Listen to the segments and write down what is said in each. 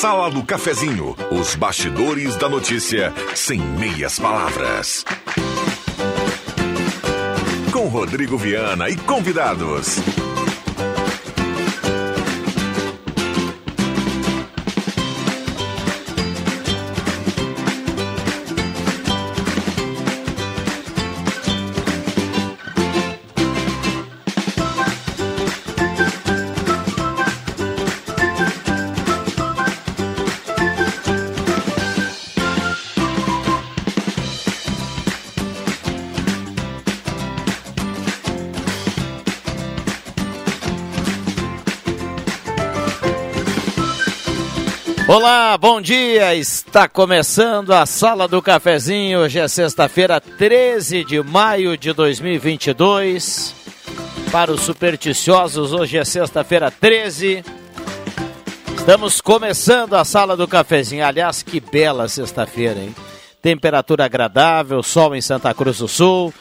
Sala do Cafezinho, os bastidores da notícia sem meias palavras. Com Rodrigo Viana e convidados. Olá, bom dia. Está começando a Sala do Cafezinho. Hoje é sexta-feira, 13 de maio de 2022. Para os supersticiosos, hoje é sexta-feira, 13. Estamos começando a Sala do Cafezinho. Aliás, que bela sexta-feira, hein? Temperatura agradável, sol em Santa Cruz do Sul.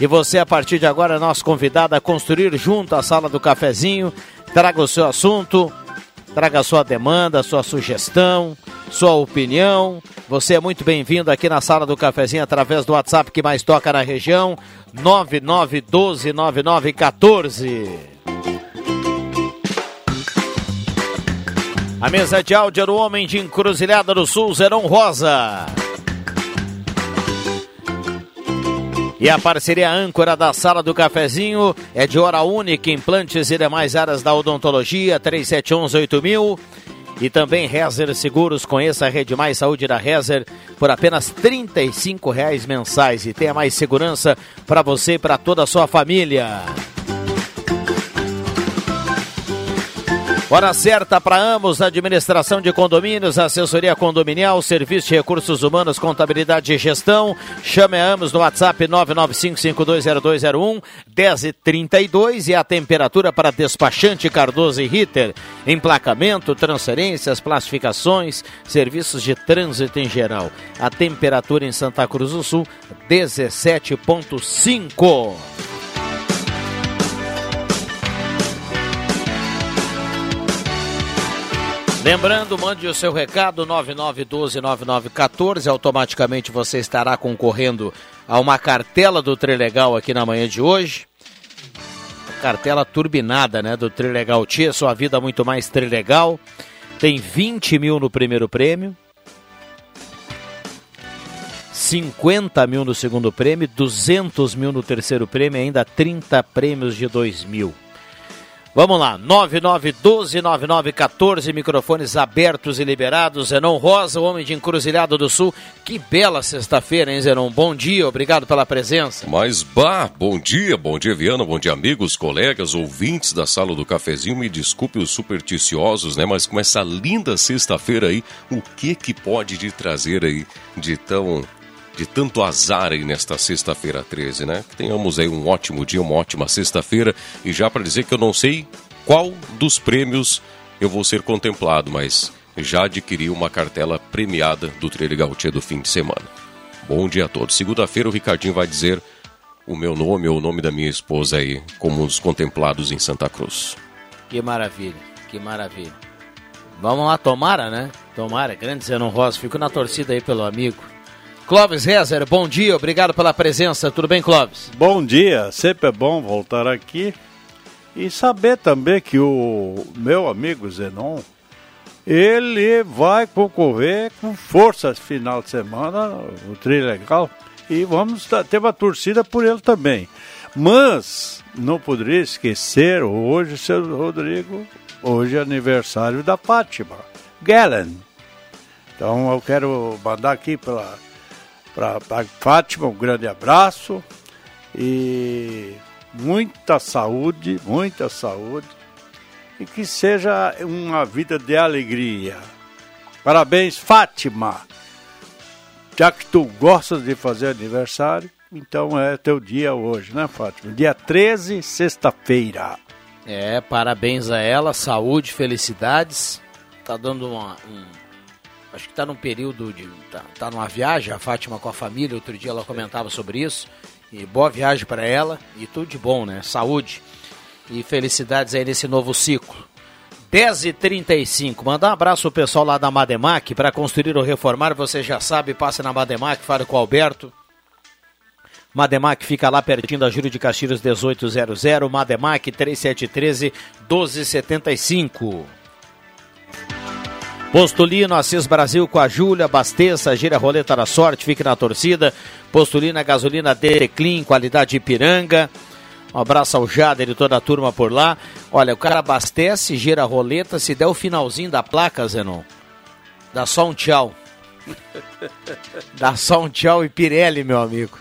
E você, a partir de agora, é nosso convidado a construir junto a Sala do Cafezinho. Traga o seu assunto Traga sua demanda, sua sugestão, sua opinião. Você é muito bem-vindo aqui na sala do cafezinho através do WhatsApp que mais toca na região, 99129914. A mesa de áudio do homem de Encruzilhada do Sul, Zerão Rosa. E a parceria âncora da Sala do Cafezinho é de hora única, implantes e demais áreas da odontologia, 3711-8000. E também Rezer Seguros, conheça a Rede Mais Saúde da Rezer por apenas R$ reais mensais e tenha mais segurança para você e para toda a sua família. Hora certa para ambos, administração de condomínios, assessoria condominial, serviço de recursos humanos, contabilidade e gestão. Chame a Amos no WhatsApp 995520201 1032 e a temperatura para despachante Cardoso e Ritter. Emplacamento, transferências, classificações, serviços de trânsito em geral. A temperatura em Santa Cruz do Sul 17.5. Lembrando, mande o seu recado 99129914, automaticamente você estará concorrendo a uma cartela do Trilegal aqui na manhã de hoje. Cartela turbinada, né, do Trilegal Tia, sua vida muito mais Trilegal. Tem 20 mil no primeiro prêmio, 50 mil no segundo prêmio, 200 mil no terceiro prêmio ainda 30 prêmios de 2 mil. Vamos lá, 9912-9914, microfones abertos e liberados. Zenon Rosa, o homem de Encruzilhado do Sul. Que bela sexta-feira, hein, Zenon? Bom dia, obrigado pela presença. Mas, bah, bom dia, bom dia, Viana, bom dia, amigos, colegas, ouvintes da Sala do Cafezinho. Me desculpe os supersticiosos, né, mas com essa linda sexta-feira aí, o que que pode te trazer aí de tão de tanto azar aí nesta sexta-feira 13, né? Que tenhamos aí um ótimo dia, uma ótima sexta-feira. E já para dizer que eu não sei qual dos prêmios eu vou ser contemplado, mas já adquiri uma cartela premiada do Trailer Gautier do fim de semana. Bom dia a todos. Segunda-feira o Ricardinho vai dizer o meu nome ou o nome da minha esposa aí como os contemplados em Santa Cruz. Que maravilha, que maravilha. Vamos lá, tomara, né? Tomara, grande Zenon Rosa. Fico na torcida aí pelo amigo. Clóvis Rezer, bom dia, obrigado pela presença. Tudo bem, Clóvis? Bom dia, sempre é bom voltar aqui e saber também que o meu amigo Zenon, ele vai concorrer com força esse final de semana, o Trilegal, e vamos ter uma torcida por ele também. Mas não poderia esquecer hoje, seu Rodrigo, hoje é aniversário da Fátima Gallen. Então eu quero mandar aqui pela para a Fátima, um grande abraço e muita saúde, muita saúde e que seja uma vida de alegria. Parabéns, Fátima! Já que tu gostas de fazer aniversário, então é teu dia hoje, né, Fátima? Dia 13, sexta-feira. É, parabéns a ela, saúde, felicidades. Tá dando uma, um, acho que está num período de. Tá, tá numa viagem, a Fátima com a família, outro dia ela comentava sobre isso. E boa viagem para ela e tudo de bom, né? Saúde e felicidades aí nesse novo ciclo. 10h35. Mandar um abraço ao pessoal lá da Mademac. Para construir ou reformar, você já sabe, passe na Mademac, fale com o Alberto. Mademac fica lá pertinho da Júlio de Castilhos 1800. Mademac 3713 1275. Postulino, Assis Brasil com a Júlia, abasteça, gira a roleta da sorte, fique na torcida. Postulina, gasolina Declin, qualidade Ipiranga. Um abraço ao Jader e toda a turma por lá. Olha, o cara abastece, gira a roleta, se der o finalzinho da placa, Zenon, dá só um tchau. Dá só um tchau e Pirelli, meu amigo.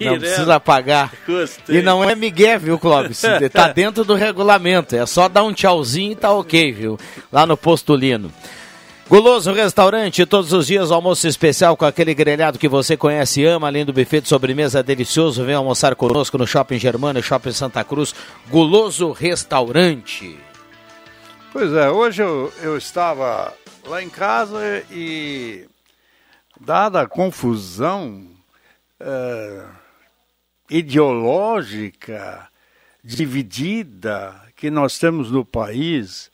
Não precisa pagar. Gostei. E não é Miguel, viu, Clóvis? Tá dentro do regulamento. É só dar um tchauzinho e tá ok, viu? Lá no Postulino. Guloso Restaurante, todos os dias almoço especial com aquele grelhado que você conhece e ama, além do buffet de sobremesa delicioso. Vem almoçar conosco no Shopping Germano e Shopping Santa Cruz. Guloso Restaurante. Pois é, hoje eu, eu estava lá em casa e, dada a confusão uh, ideológica, dividida que nós temos no país,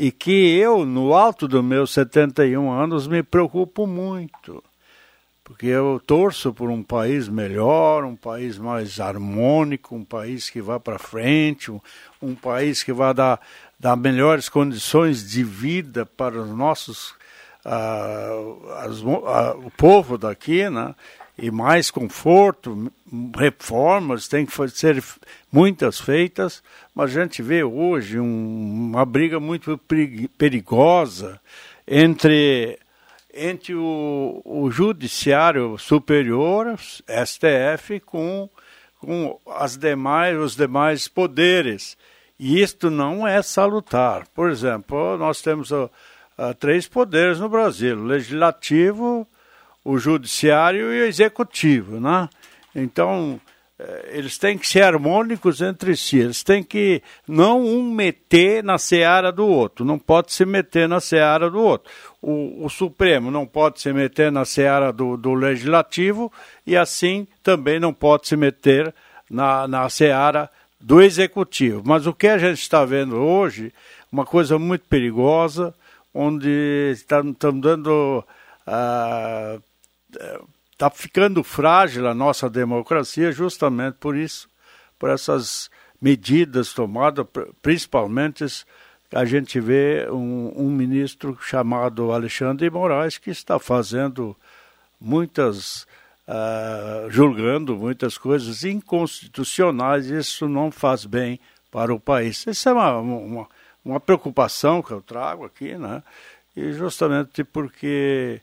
e que eu, no alto dos meus 71 anos, me preocupo muito. Porque eu torço por um país melhor, um país mais harmônico, um país que vá para frente, um, um, país que vai dar, dar melhores condições de vida para os nossos, uh, as, uh, o povo daqui, né? E mais conforto, reformas têm que ser muitas feitas, mas a gente vê hoje um, uma briga muito perigosa entre entre o, o judiciário superior, STF, com, com as demais, os demais poderes. E isto não é salutar. Por exemplo, nós temos uh, uh, três poderes no Brasil: legislativo, o judiciário e o executivo, né? Então, eh, eles têm que ser harmônicos entre si, eles têm que não um meter na seara do outro, não pode se meter na seara do outro. O, o Supremo não pode se meter na seara do, do, Legislativo e assim também não pode se meter na, na seara do Executivo. Mas o que a gente está vendo hoje, uma coisa muito perigosa, onde estamos dando uh, está ficando frágil a nossa democracia justamente por isso, por essas medidas tomadas, principalmente a gente vê um, um, ministro chamado Alexandre Moraes que está fazendo muitas, uh, julgando muitas coisas inconstitucionais, isso não faz bem para o país. Isso é uma, uma, uma preocupação que eu trago aqui, né? E justamente porque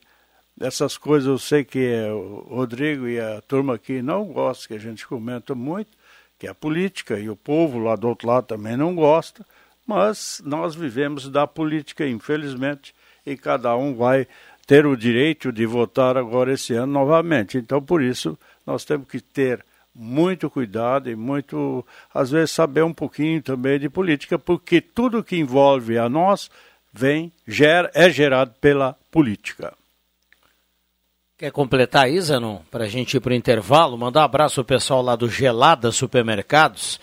essas coisas eu sei que o Rodrigo e a turma aqui não gostam, que a gente comenta muito, que é a política, e o povo lá do outro lado também não gosta, mas nós vivemos da política, infelizmente, e cada um vai ter o direito de votar agora esse ano novamente. Então, por isso, nós temos que ter muito cuidado e muito, às vezes, saber um pouquinho também de política, porque tudo que envolve a nós vem, gera, é gerado pela política. Quer completar aí, Zanon, para a gente ir para o intervalo? Mandar um abraço ao pessoal lá do Gelada Supermercados.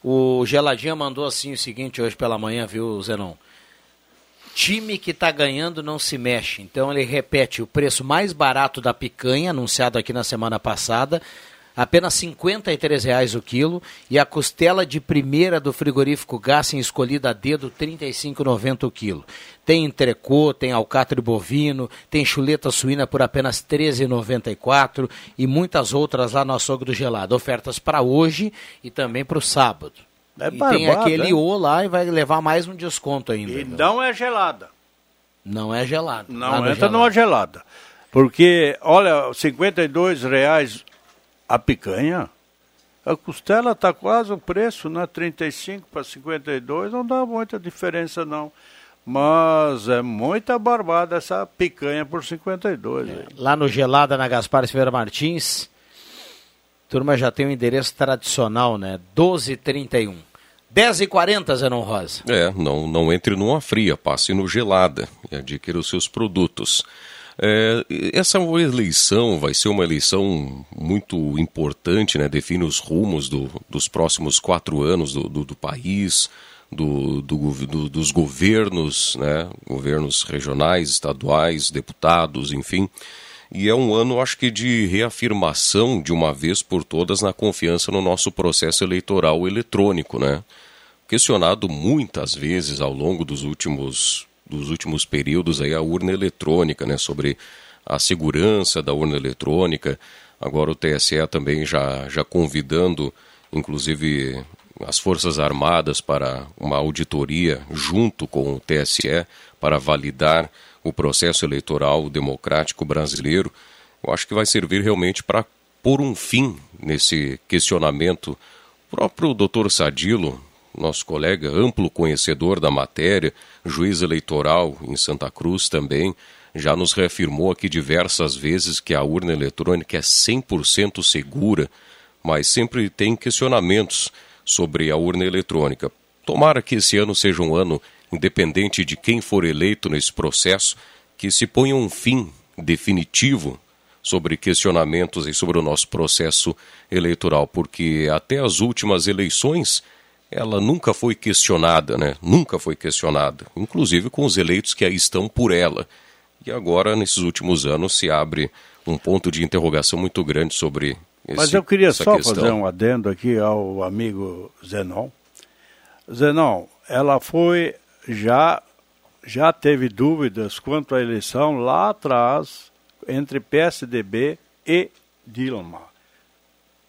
O Geladinha mandou assim o seguinte hoje pela manhã, viu, Zenon? Time que está ganhando não se mexe. Então ele repete o preço mais barato da picanha, anunciado aqui na semana passada, apenas R$ reais o quilo e a costela de primeira do frigorífico Gassen escolhida a dedo R$ 35,90 o quilo. Tem entrecô, tem alcatre bovino, tem chuleta suína por apenas R$ 13,94 e muitas outras lá no açougue do gelado. Ofertas para hoje e também para o sábado. É e barbado, tem aquele O lá e vai levar mais um desconto ainda. E não é gelada. Não é gelada. Não entra gelado. numa gelada. Porque, olha, R$ reais a picanha, a costela está quase o preço, né? 35 para 52, não dá muita diferença não. Mas é muita barbada essa picanha por 52. É, lá no Gelada, na Gaspar Silveira Martins, turma já tem o um endereço tradicional, né? 1231. 10h40, Zenon Rosa. É, não, não entre numa fria, passe no Gelada e adquira os seus produtos. É, essa eleição vai ser uma eleição muito importante, né? define os rumos do, dos próximos quatro anos do, do, do país. do, do, do, dos governos, né? governos regionais, estaduais, deputados, enfim. E é um ano, acho que, de reafirmação de uma vez por todas na confiança no nosso processo eleitoral eletrônico, né? Questionado muitas vezes ao longo dos últimos, dos últimos períodos aí a urna eletrônica, né? Sobre a segurança da urna eletrônica. Agora o TSE também já, já convidando, inclusive, as Forças Armadas para uma auditoria junto com o TSE para validar o processo eleitoral democrático brasileiro. Eu acho que vai servir realmente para pôr um fim nesse questionamento. O próprio doutor Sadilo, nosso colega, amplo conhecedor da matéria, juiz eleitoral em Santa Cruz também, já nos reafirmou aqui diversas vezes que a urna eletrônica é 100% segura, mas sempre tem questionamentos sobre a urna eletrônica. Tomara que esse ano seja um ano, independente de quem for eleito nesse processo, que se ponha um fim definitivo sobre questionamentos e sobre o nosso processo eleitoral, porque até as últimas eleições ela nunca foi questionada, né? Nunca foi questionada, inclusive com os eleitos que aí estão por ela. E agora, nesses últimos anos, se abre um ponto de interrogação muito grande sobre esse, Mas eu queria só questão. fazer um adendo aqui ao amigo Zenon. Zenon, ela foi já já teve dúvidas quanto à eleição lá atrás entre PSDB e Dilma.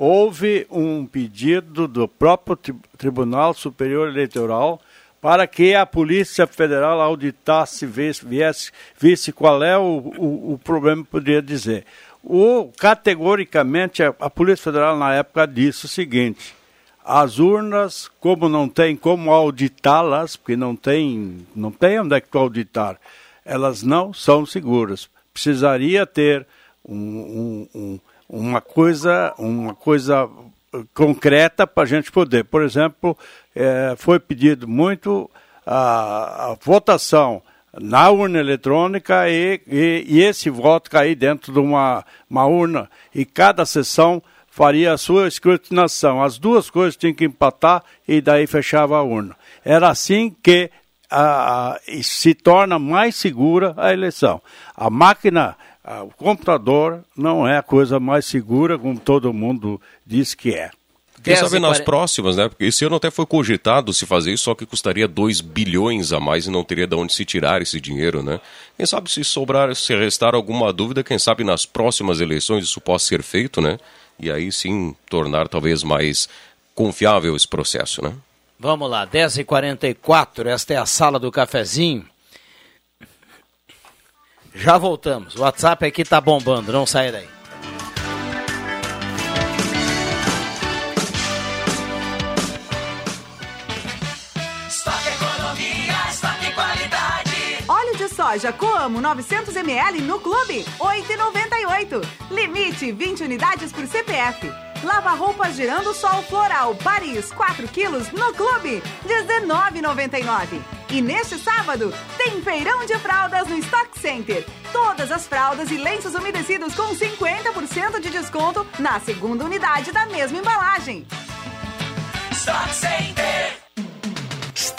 Houve um pedido do próprio Tribunal Superior Eleitoral para que a Polícia Federal auditasse, viesse, visse qual é o, o, o problema, poderia dizer. O, categoricamente, a, a Polícia Federal na época disse o seguinte: as urnas, como não tem como auditá-las, porque não tem, não tem onde é que auditar, elas não são seguras. Precisaria ter um, um, um, uma coisa, uma coisa concreta para a gente poder. Por exemplo, é, foi pedido muito a, a, votação na urna eletrônica e, e, e, esse voto cair dentro de uma, uma urna e cada sessão faria a sua escrutinação. As duas coisas tinham que empatar e daí fechava a urna. Era assim que a, a, se torna mais segura a eleição. A máquina, a, o computador não é a coisa mais segura como todo mundo diz que é. Quem sabe nas próximas, né? Porque esse ano até foi cogitado se fazer isso, só que custaria 2 bilhões a mais e não teria de onde se tirar esse dinheiro, né? Quem sabe se sobrar, se restar alguma dúvida, quem sabe nas próximas eleições isso possa ser feito, né? E aí sim tornar talvez mais confiável esse processo, né? Vamos lá, 10h44, esta é a sala do cafezinho. Já voltamos. O WhatsApp aqui tá bombando, não sai daí. soja Coamo 900 ml no clube, 8,98. Limite 20 unidades por CPF. Lava roupas girando sol floral Paris 4 quilos no clube, 19,99. E neste sábado tem feirão de fraldas no Stock Center. Todas as fraldas e lenços umedecidos com 50% de desconto na segunda unidade da mesma embalagem. Stock Center.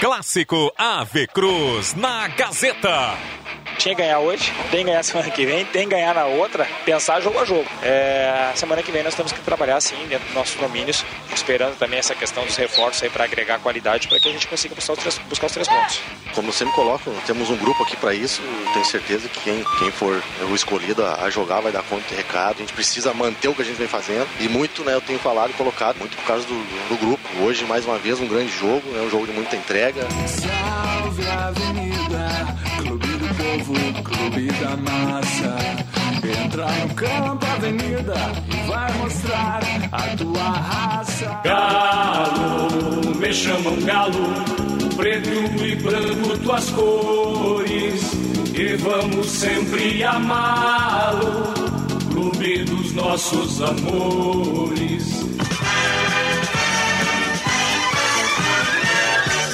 Clássico Ave Cruz na Gazeta tinha que ganhar hoje, tem que ganhar semana que vem, tem que ganhar na outra, pensar jogo a jogo. É, semana que vem nós temos que trabalhar sim dentro dos nossos domínios, esperando também essa questão dos reforços aí para agregar qualidade para que a gente consiga buscar os, três, buscar os três pontos. Como sempre coloco, temos um grupo aqui para isso, tenho certeza que quem, quem for o escolhido a jogar vai dar conta do recado, a gente precisa manter o que a gente vem fazendo e muito, né, eu tenho falado e colocado, muito por causa do, do grupo. Hoje, mais uma vez, um grande jogo, é um jogo de muita entrega. Salve a Avenida, Clube Povo, Clube da Massa. Entra no campo, avenida e vai mostrar a tua raça. Galo, me chamam galo, preto e branco tuas cores. E vamos sempre amá-lo, clube dos nossos amores.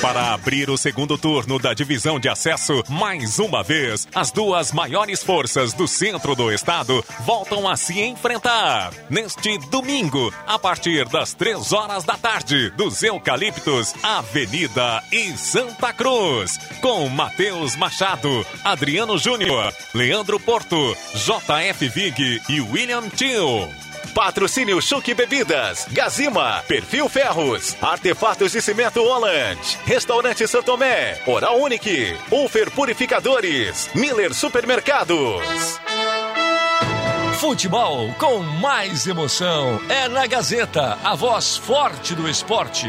Para abrir o segundo turno da divisão de acesso, mais uma vez, as duas maiores forças do centro do estado voltam a se enfrentar. Neste domingo, a partir das três horas da tarde, dos Eucaliptos, Avenida e Santa Cruz. Com Matheus Machado, Adriano Júnior, Leandro Porto, JF Vig e William Tio. Patrocínio Chuque Bebidas, Gazima, Perfil Ferros, Artefatos de Cimento Holland, Restaurante Santomé, Oral Unique, Ufer Purificadores, Miller Supermercados. Futebol com mais emoção é na Gazeta, a voz forte do esporte.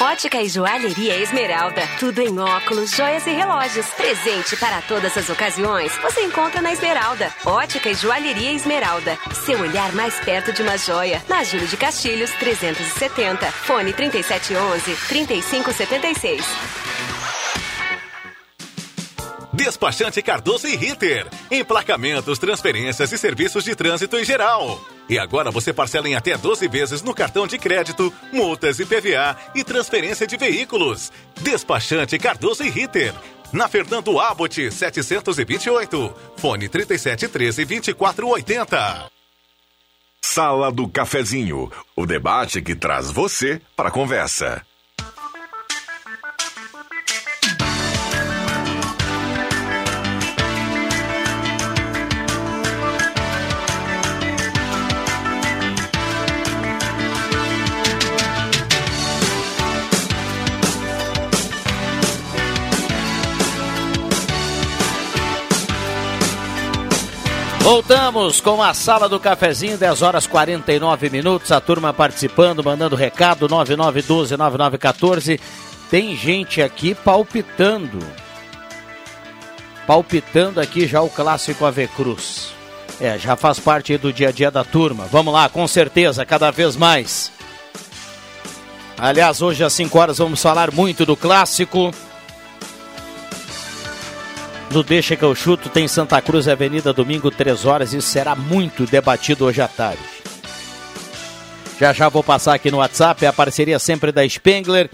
Ótica e Joalheria Esmeralda. Tudo em óculos, joias e relógios. Presente para todas as ocasiões. Você encontra na Esmeralda. Ótica e Joalheria Esmeralda. Seu olhar mais perto de uma joia. Na Júlio de Castilhos, 370. Fone 3711-3576. Despachante Cardoso e Ritter. Emplacamentos, transferências e serviços de trânsito em geral. E agora você parcela em até 12 vezes no cartão de crédito, multas e PVA e transferência de veículos. Despachante Cardoso e Ritter. Na Fernando Abbott, 728. Fone 3713 2480. Sala do Cafezinho, o debate que traz você para a conversa. Voltamos com a sala do cafezinho, 10 horas 49 minutos. A turma participando, mandando recado 9912-9914. Tem gente aqui palpitando. Palpitando aqui já o clássico Ave Cruz. É, já faz parte do dia a dia da turma. Vamos lá, com certeza, cada vez mais. Aliás, hoje às 5 horas vamos falar muito do clássico. No Deixa que eu chuto tem Santa Cruz Avenida domingo 3 horas e será muito debatido hoje à tarde. Já já vou passar aqui no WhatsApp é a parceria sempre da Spengler.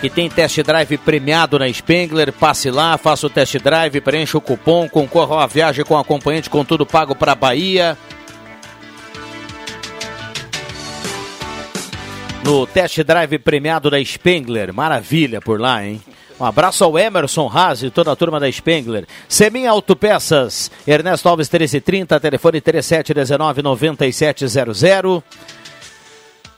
Que tem test drive premiado na Spengler. Passe lá, faça o test drive, preencha o cupom, concorra a viagem com acompanhante com tudo pago para Bahia. No test drive premiado da Spengler. Maravilha por lá, hein? Um abraço ao Emerson Haas e toda a turma da Spengler. Semin Autopeças, Ernesto Alves 1330, telefone 3719-9700.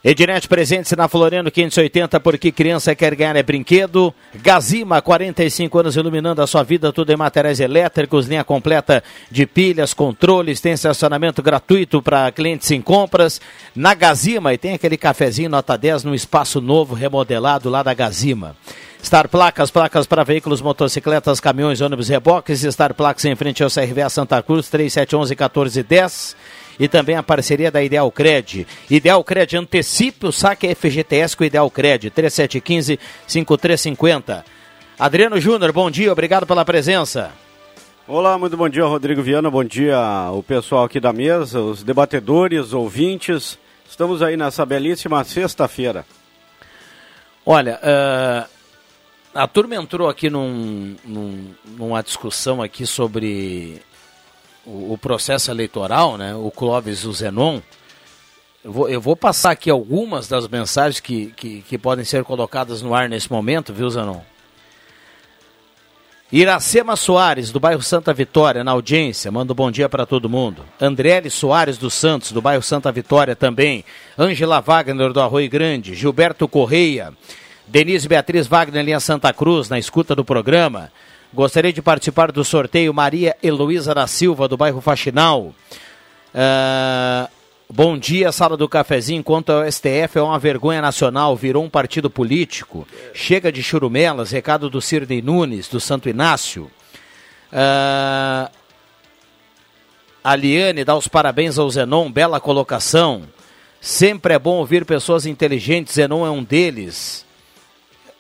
Ednet presente na Floriano 580, porque criança quer ganhar é brinquedo. Gazima, 45 anos iluminando a sua vida, tudo em materiais elétricos, linha completa de pilhas, controles, tem estacionamento gratuito para clientes em compras. Na Gazima, e tem aquele cafezinho nota 10 no espaço novo, remodelado lá da Gazima. Star Placas, placas para veículos, motocicletas, caminhões, ônibus, reboques. Star Placas em frente ao CRVA Santa Cruz, 3711-1410. E também a parceria da Ideal Cred. Ideal Cred, antecipe o saque FGTS com Ideal Cred, 3715-5350. Adriano Júnior, bom dia, obrigado pela presença. Olá, muito bom dia, Rodrigo Viana. Bom dia, o pessoal aqui da mesa, os debatedores, ouvintes. Estamos aí nessa belíssima sexta-feira. Olha, uh, a turma entrou aqui num, num, numa discussão aqui sobre o, processo eleitoral, né? O Clóvis e o Zenon. Eu vou, eu vou passar aqui algumas das mensagens que, que, que podem ser colocadas no ar nesse momento, viu, Zenon? Iracema Soares, do bairro Santa Vitória, na audiência, manda um bom dia para todo mundo. Andriele Soares dos Santos, do bairro Santa Vitória também. Ângela Wagner, do Arroio Grande. Gilberto Correia. Denise Beatriz Wagner, linha Santa Cruz, na escuta do programa. Gostaria de participar do sorteio Maria Heloísa da Silva, do bairro Faxinal. Ah, bom dia, sala do cafezinho. Quanto ao STF, é uma vergonha nacional, virou um partido político. Chega de churumelas, recado do Cirnei Nunes, do Santo Inácio. Ah, a Liane dá os parabéns ao Zenon, bela colocação. Sempre é bom ouvir pessoas inteligentes, Zenon é um deles.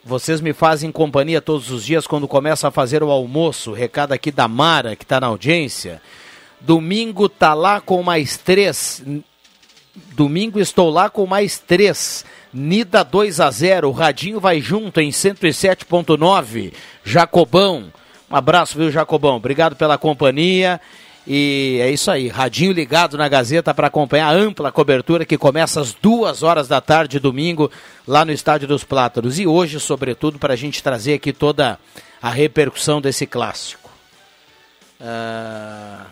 Vocês me fazem companhia todos os dias quando começo a fazer o almoço. Recado aqui da Mara, que está na audiência. Domingo tá lá com mais três. Domingo estou lá com mais três. Nida 2 a 0. O Radinho vai junto em 107.9. Jacobão. Um abraço, viu, Jacobão? Obrigado pela companhia. E é isso aí, radinho ligado na Gazeta para acompanhar a ampla cobertura que começa às duas horas da tarde, domingo, lá no Estádio dos Plátanos. E hoje, sobretudo, para a gente trazer aqui toda a repercussão desse clássico. Ah,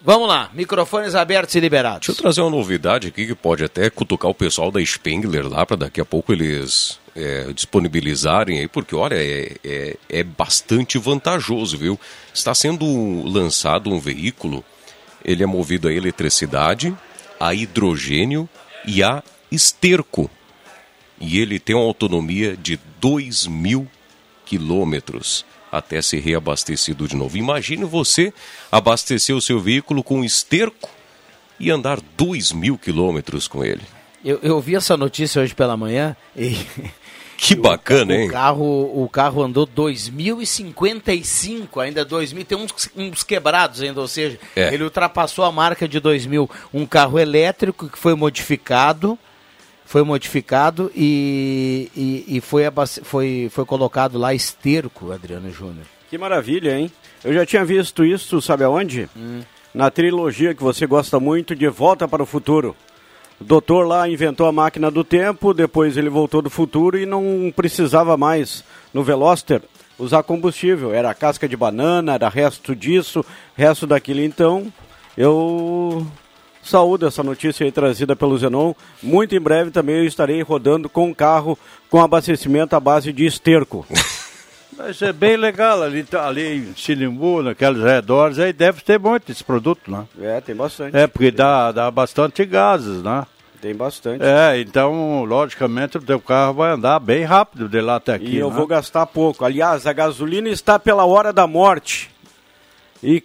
Vamos lá, microfones abertos e liberados. Deixa eu trazer uma novidade aqui que pode até cutucar o pessoal da Spengler lá para daqui a pouco eles é, disponibilizarem aí, porque olha, é, é, é bastante vantajoso, viu? Está sendo lançado um veículo, ele é movido a eletricidade, a hidrogênio e a esterco. E ele tem uma autonomia de 2 mil quilômetros até ser reabastecido de novo. Imagine você abastecer o seu veículo com esterco e andar 2 mil quilômetros com ele. Eu, eu vi essa notícia hoje pela manhã e. Que bacana, o hein? Carro, o carro andou 2055, ainda 2000, tem uns, uns quebrados ainda, ou seja, É. ele ultrapassou a marca de 2000. Um carro elétrico que foi modificado, foi modificado e, e, e foi, foi, foi colocado lá esterco, Adriano Júnior. Que maravilha, hein? Eu já tinha visto isso, sabe aonde? Na trilogia que você gosta muito, De Volta para o Futuro. O doutor lá inventou a máquina do tempo, depois ele voltou do futuro e não precisava mais, no Veloster, usar combustível. Era casca de banana, era resto disso, resto daquilo. Então, eu saúdo essa notícia aí trazida pelo Zenon. Muito em breve também eu estarei rodando com um carro com abastecimento à base de esterco. Mas é bem legal ali, tá- ali em Sinimbu, naqueles redores, aí deve ter muito esse produto, né? É, tem bastante. É, porque dá, dá bastante gases, né? Tem bastante. É, então, logicamente, o teu carro vai andar bem rápido de lá até aqui. E eu né? vou gastar pouco. Aliás, a gasolina está pela hora da morte. E.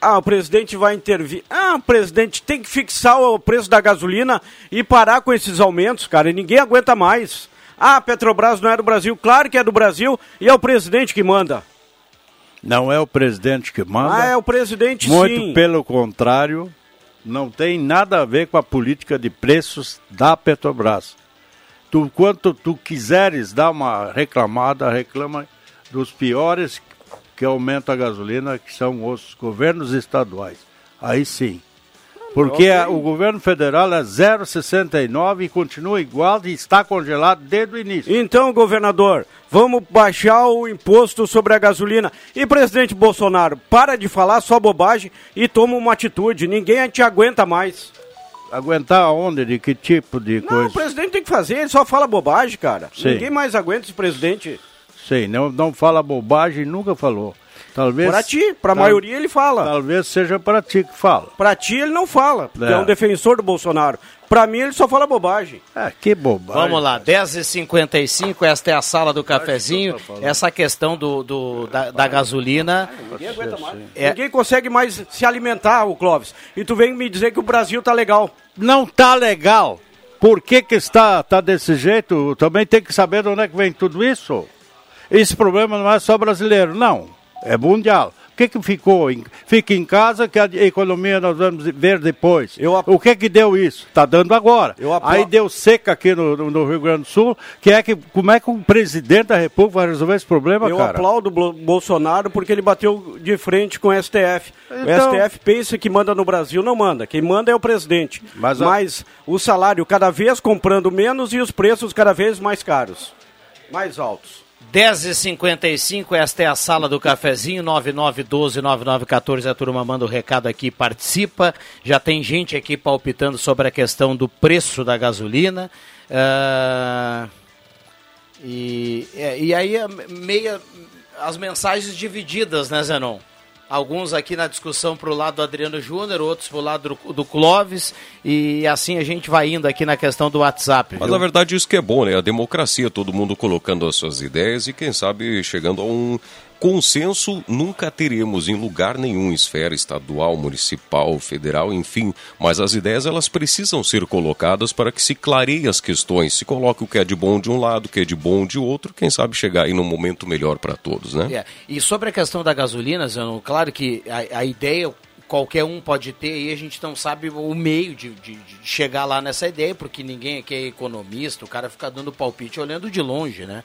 Ah, o presidente vai intervir. Ah, o presidente tem que fixar o preço da gasolina e parar com esses aumentos, cara. E ninguém aguenta mais. Ah, a Petrobras não é do Brasil. Claro que é do Brasil e é o presidente que manda. Não é o presidente que manda. Ah, é o presidente Muito sim. pelo contrário, não tem nada a ver com a política de preços da Petrobras. Tu, quanto tu quiseres dar uma reclamada, reclama dos piores que aumentam a gasolina, que são os governos estaduais. Aí sim. Porque o governo federal é 0,69 e continua igual e está congelado desde o início. Então, governador, vamos baixar o imposto sobre a gasolina. E presidente Bolsonaro, para de falar só bobagem e toma uma atitude. Ninguém te aguenta mais. Aguentar onde? De que tipo de Não, coisa? o presidente tem que fazer, ele só fala bobagem, cara. Sim. Ninguém mais aguenta esse presidente. Sei, não, não fala bobagem, nunca falou. Talvez. Pra ti, pra tal- maioria ele fala. Talvez seja para ti que fala. Pra ti ele não fala, porque é, É. um defensor do Bolsonaro. Pra mim ele só fala bobagem. É, que bobagem. Vamos lá, 10h55, esta é a sala do cafezinho. Essa questão do, do- da, da gasolina. Ninguém aguenta mais. É. Ninguém consegue mais se alimentar, o Clóvis. E tu vem me dizer que o Brasil tá legal. Não tá legal. Por que que está tá desse jeito? Também tem que saber de onde é que vem tudo isso. Esse problema não é só brasileiro, não. É mundial. O que que ficou? Fica em casa que a economia nós vamos ver depois. O que que deu isso? Tá dando agora. Aí deu seca aqui no, no- Rio Grande do Sul. Que é que, como é que o presidente da República vai resolver esse problema, Eu cara? aplaudo o Bolsonaro porque ele bateu de frente com o STF. Então- O STF pensa que manda no Brasil, não manda. Quem manda é o presidente. Mas Mas, a- o salário cada vez comprando menos e os preços cada vez mais caros. Mais altos. 10h55, esta é a sala do cafezinho, 9912-9914, a turma manda o recado aqui participa. Já tem gente aqui palpitando sobre a questão do preço da gasolina. Uh, e, e aí, meia, as mensagens divididas, né, Zenon? Alguns aqui na discussão para o lado do Adriano Júnior, outros para o lado do, do, Clóvis, e assim a gente vai indo aqui na questão do WhatsApp. Mas na verdade isso que é bom, né? A democracia, todo mundo colocando as suas ideias e quem sabe chegando a um Consenso nunca teremos em lugar nenhum, esfera estadual, municipal, federal, enfim, mas as ideias elas precisam ser colocadas para que se clareiem as questões, se coloque o que é de bom de um lado, o que é de bom de outro, quem sabe chegar aí num momento melhor para todos, né? É. E sobre a questão da gasolina, Zano, claro que a, a ideia qualquer um pode ter e a gente não sabe o meio de, de, de, chegar lá nessa ideia, porque ninguém aqui é economista, o cara fica dando palpite olhando de longe, né?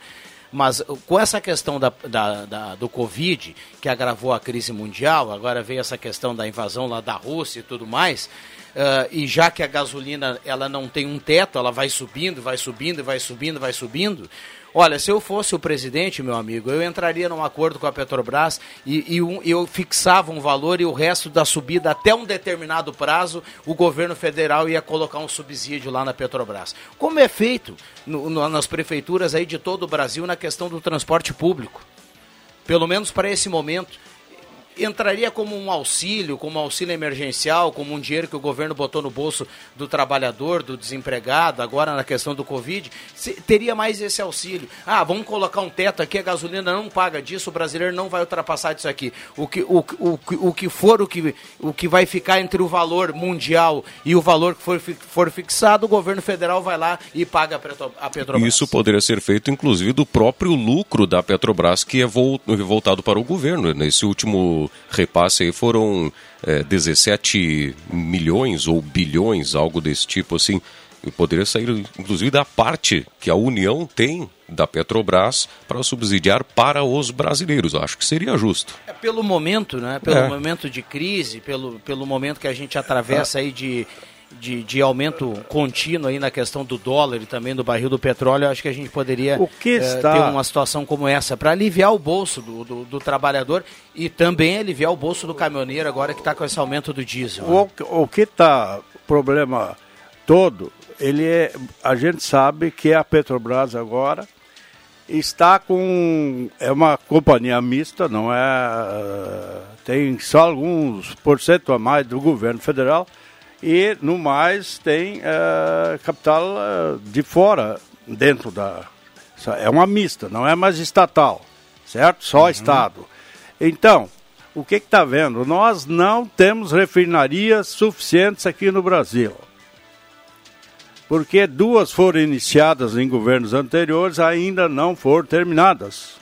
Mas uh, com essa questão da, da, da, do Covid, que agravou a crise mundial, agora veio essa questão da invasão lá da Rússia e tudo mais, uh, e já que a gasolina ela não tem um teto, ela vai subindo, vai subindo, vai subindo, vai subindo, Olha, se eu fosse o presidente, meu amigo, eu entraria num acordo com a Petrobras e, e um, eu fixava um valor e o resto da subida até um determinado prazo, o governo federal ia colocar um subsídio lá na Petrobras. Como é feito no, no, nas prefeituras aí de todo o Brasil na questão do transporte público. Pelo menos para esse momento entraria como um auxílio, como um auxílio emergencial, como um dinheiro que o governo botou no bolso do trabalhador, do desempregado, agora na questão do Covid, teria mais esse auxílio. Ah, vamos colocar um teto aqui, a gasolina não paga disso, o brasileiro não vai ultrapassar disso aqui. O que, o, o, o que for o que, o que vai ficar entre o valor mundial e o valor que for, for fixado, o governo federal vai lá e paga a Petrobras. Isso poderia ser feito, inclusive, do próprio lucro da Petrobras, que é voltado para o governo. Nesse último repasse aí foram é, 17 milhões ou bilhões, algo desse tipo assim. E poderia sair, inclusive, da parte que a União tem da Petrobras para subsidiar para os brasileiros. Acho que seria justo. É pelo momento, né? Pelo é. momento de crise, pelo, pelo momento que a gente atravessa aí de de, de aumento contínuo aí na questão do dólar e também do barril do petróleo, acho que a gente poderia está... ter uma situação como essa para aliviar o bolso do, do, do, trabalhador e também aliviar o bolso do caminhoneiro agora que está com esse aumento do diesel. O, né? o que está problema todo, ele é, a gente sabe que a Petrobras agora está com é uma companhia mista, não é tem só alguns por cento a mais do governo federal e no mais tem uh, capital uh, de fora dentro da é uma mista, não é mais estatal, certo? Só uhum. estado. Então, o que está vendo? Nós não temos refinarias suficientes aqui no Brasil. Porque duas foram iniciadas em governos anteriores, ainda não foram terminadas.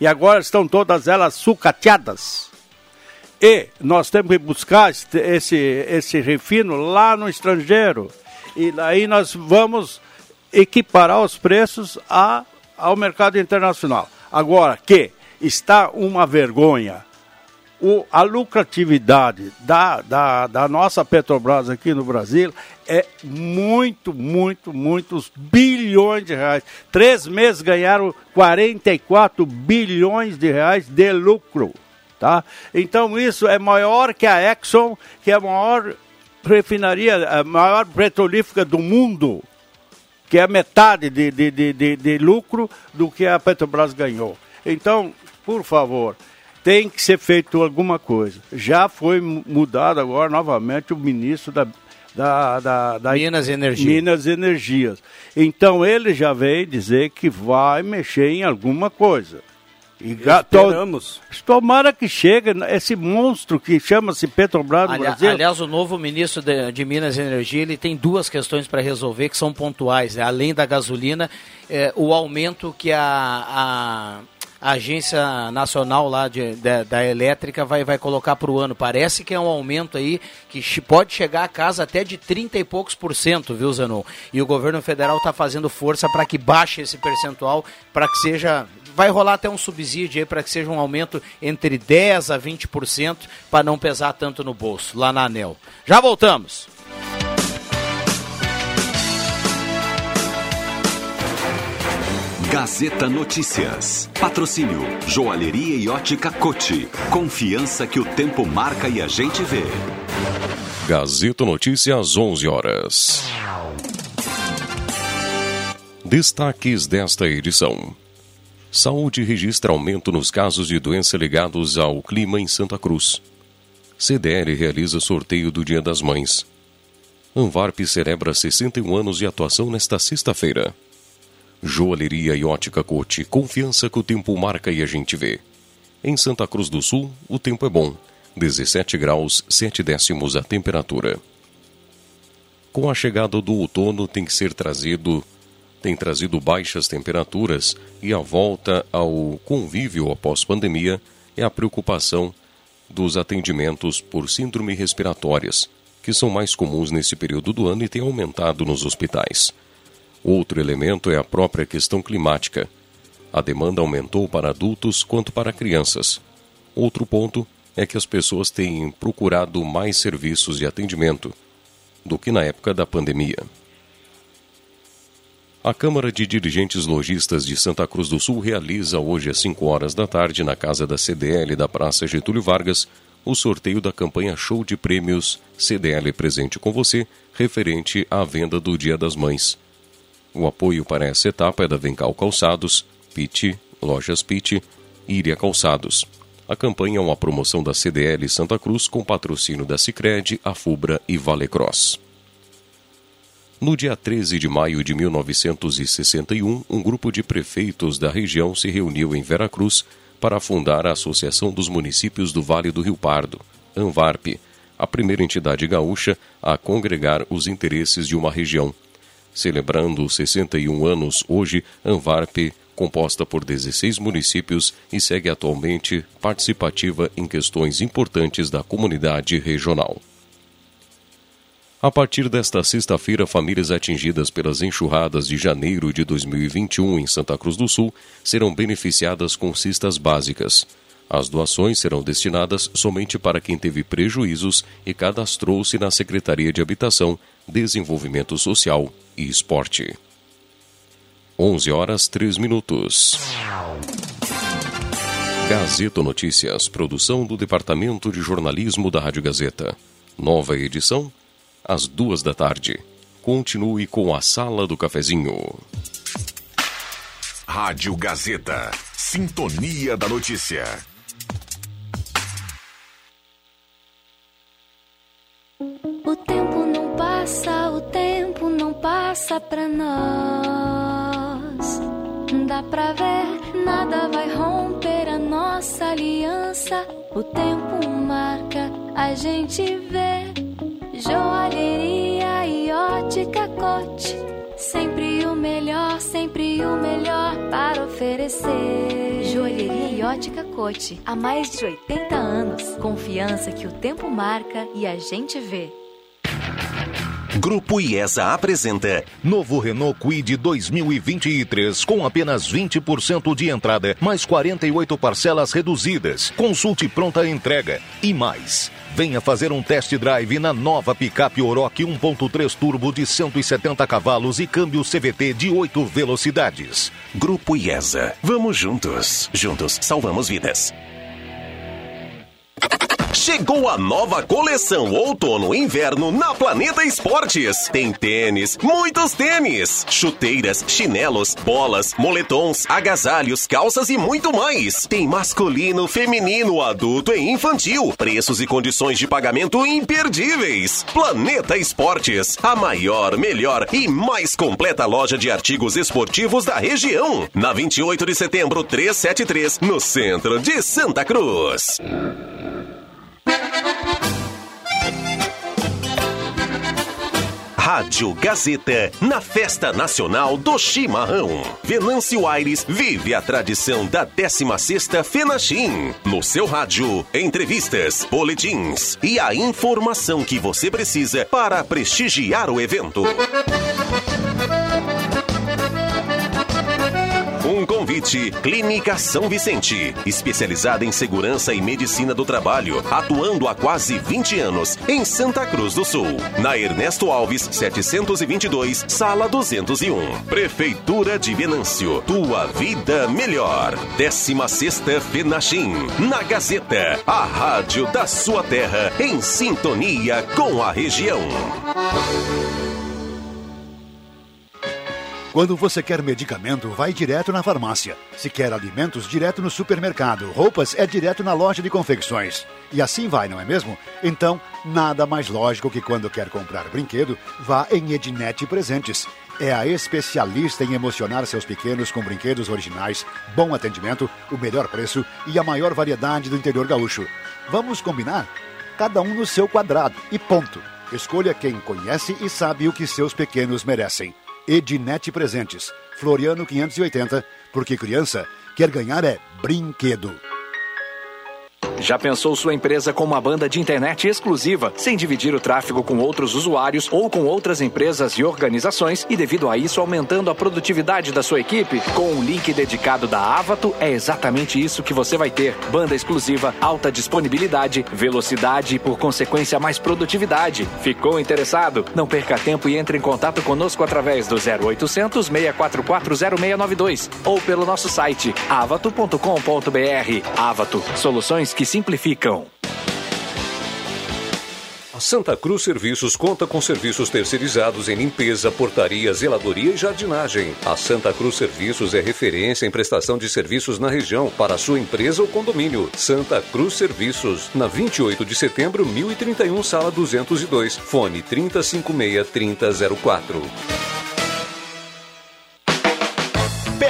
E agora estão todas elas sucateadas. E nós temos que buscar esse, esse refino lá no estrangeiro. E daí nós vamos equiparar os preços a, ao mercado internacional. Agora que está uma vergonha o, a lucratividade da, da, da nossa Petrobras aqui no Brasil é muito, muito, muitos bilhões de reais. Três meses ganharam 44 bilhões de reais de lucro. Tá? Então isso é maior que a Exxon, que é a maior refinaria, a maior petrolífera do mundo, que é metade de, de, de, de, lucro do que a Petrobras ganhou. Então, por favor, tem que ser feito alguma coisa. Já foi mudado agora novamente o ministro da, da, da, da Minas Energia. Minas Energias. Então ele já veio dizer que vai mexer em alguma coisa. E Esperamos. Tomara que chegue esse monstro que chama-se Petrobras no Ali, Brasil. Aliás, o novo ministro de, de, Minas e Energia ele tem duas questões para resolver que são pontuais. Né? Além da gasolina, é, o aumento que a, a, a, Agência Nacional lá de, de, da Elétrica vai, vai colocar para o ano. Parece que é um aumento aí que pode chegar a casa até de 30 e poucos por cento, viu, Zenon? E o governo federal está fazendo força para que baixe esse percentual, para que seja vai rolar até um subsídio aí para que seja um aumento entre 10% a 20% para não pesar tanto no bolso, lá na ANEL. Já voltamos. Gazeta Notícias. Patrocínio Joalheria e Ótica Cote. Confiança que o tempo marca e a gente vê. Gazeta Notícias, 11 horas. Destaques desta edição. Saúde registra aumento nos casos de doença ligados ao clima em Santa Cruz. CDL realiza sorteio do Dia das Mães. Anvarp celebra 61 anos de atuação nesta sexta-feira. Joalheria e ótica Cote, confiança que o tempo marca e a gente vê. Em Santa Cruz do Sul, o tempo é bom. 17 graus, 7 décimos a temperatura. Com a chegada do outono tem que ser trazido tem trazido baixas temperaturas e a volta ao convívio após pandemia é a preocupação dos atendimentos por síndrome respiratórias, que são mais comuns nesse período do ano e têm aumentado nos hospitais. Outro elemento é a própria questão climática. A demanda aumentou para adultos quanto para crianças. Outro ponto é que as pessoas têm procurado mais serviços de atendimento do que na época da pandemia. A Câmara de Dirigentes Logistas de Santa Cruz do Sul realiza hoje às 5 horas da tarde, na casa da CDL da Praça Getúlio Vargas, o sorteio da campanha Show de Prêmios CDL Presente com Você, referente à venda do Dia das Mães. O apoio para essa etapa é da Vencal Calçados, Pit, Lojas Pit e Iria Calçados. A campanha é uma promoção da CDL Santa Cruz com patrocínio da Sicredi, Afubra e Valecross. No dia 13 de maio de 1961, um grupo de prefeitos da região se reuniu em Veracruz para fundar a Associação dos Municípios do Vale do Rio Pardo, ANVARP, a primeira entidade gaúcha a congregar os interesses de uma região. Celebrando 61 anos hoje, ANVARP, composta por 16 municípios e segue atualmente participativa em questões importantes da comunidade regional. A partir desta sexta-feira, famílias atingidas pelas enxurradas de janeiro de 2021 em Santa Cruz do Sul serão beneficiadas com cestas básicas. As doações serão destinadas somente para quem teve prejuízos e cadastrou-se na Secretaria de Habitação, Desenvolvimento Social e Esporte. 11 horas 3 minutos. Gazeta Notícias, produção do Departamento de Jornalismo da Rádio Gazeta. Nova edição às duas da tarde. Continue com a Sala do Cafezinho. Rádio Gazeta. Sintonia da Notícia. O tempo não passa, o tempo não passa pra nós. Dá pra ver, nada vai romper a nossa aliança. O tempo marca, a gente vê. Joalheria e ótica cote. Sempre o melhor, sempre o melhor para oferecer. Joalheria e ótica cote. Há mais de 80 anos. Confiança que o tempo marca e a gente vê. Grupo IESA apresenta novo Renault Kwid 2023 com apenas 20% de entrada, mais 48 parcelas reduzidas. Consulte pronta entrega e mais. Venha fazer um test drive na nova picape Oroch 1.3 turbo de 170 cavalos e câmbio CVT de 8 velocidades. Grupo IESA. Vamos juntos. Juntos salvamos vidas. Chegou a nova coleção outono-inverno na Planeta Esportes. Tem tênis, muitos tênis, chuteiras, chinelos, bolas, moletons, agasalhos, calças e muito mais. Tem masculino, feminino, adulto e infantil. Preços e condições de pagamento imperdíveis. Planeta Esportes, a maior, melhor e mais completa loja de artigos esportivos da região. Na 28 de setembro 373, no centro de Santa Cruz. Rádio Gazeta, na Festa Nacional do Chimarrão. Venâncio Aires vive a tradição da 16ª Fenachim. No seu rádio, entrevistas, boletins e a informação que você precisa para prestigiar o evento. Convite Clínica São Vicente, especializada em segurança e medicina do trabalho, atuando há quase 20 anos em Santa Cruz do Sul. Na Ernesto Alves, 722, sala 201. Prefeitura de Venâncio, tua vida melhor. 16ª Fenachim, na Gazeta, a rádio da sua terra, em sintonia com a região. Quando você quer medicamento, vai direto na farmácia. Se quer alimentos, direto no supermercado. Roupas é direto na loja de confecções. E assim vai, não é mesmo? Então, nada mais lógico que quando quer comprar brinquedo, vá em Ednet Presentes. É a especialista em emocionar seus pequenos com brinquedos originais, bom atendimento, o melhor preço e a maior variedade do interior gaúcho. Vamos combinar? Cada um no seu quadrado e ponto. Escolha quem conhece e sabe o que seus pequenos merecem. Ednet Presentes, Floriano 580, porque criança quer ganhar é brinquedo. Já pensou sua empresa com uma banda de internet exclusiva, sem dividir o tráfego com outros usuários ou com outras empresas e organizações e devido a isso aumentando a produtividade da sua equipe? Com um link dedicado da Avato, é exatamente isso que você vai ter. Banda exclusiva, alta disponibilidade, velocidade e por consequência mais produtividade. Ficou interessado? Não perca tempo e entre em contato conosco através do 0800 644 0692 ou pelo nosso site avato.com.br. Avato, soluções que simplificam. A Santa Cruz Serviços conta com serviços terceirizados em limpeza, portaria, zeladoria e jardinagem. A Santa Cruz Serviços é referência em prestação de serviços na região para sua empresa ou condomínio. Santa Cruz Serviços, na 28 de setembro, 1031, sala 202, fone 3056-3004.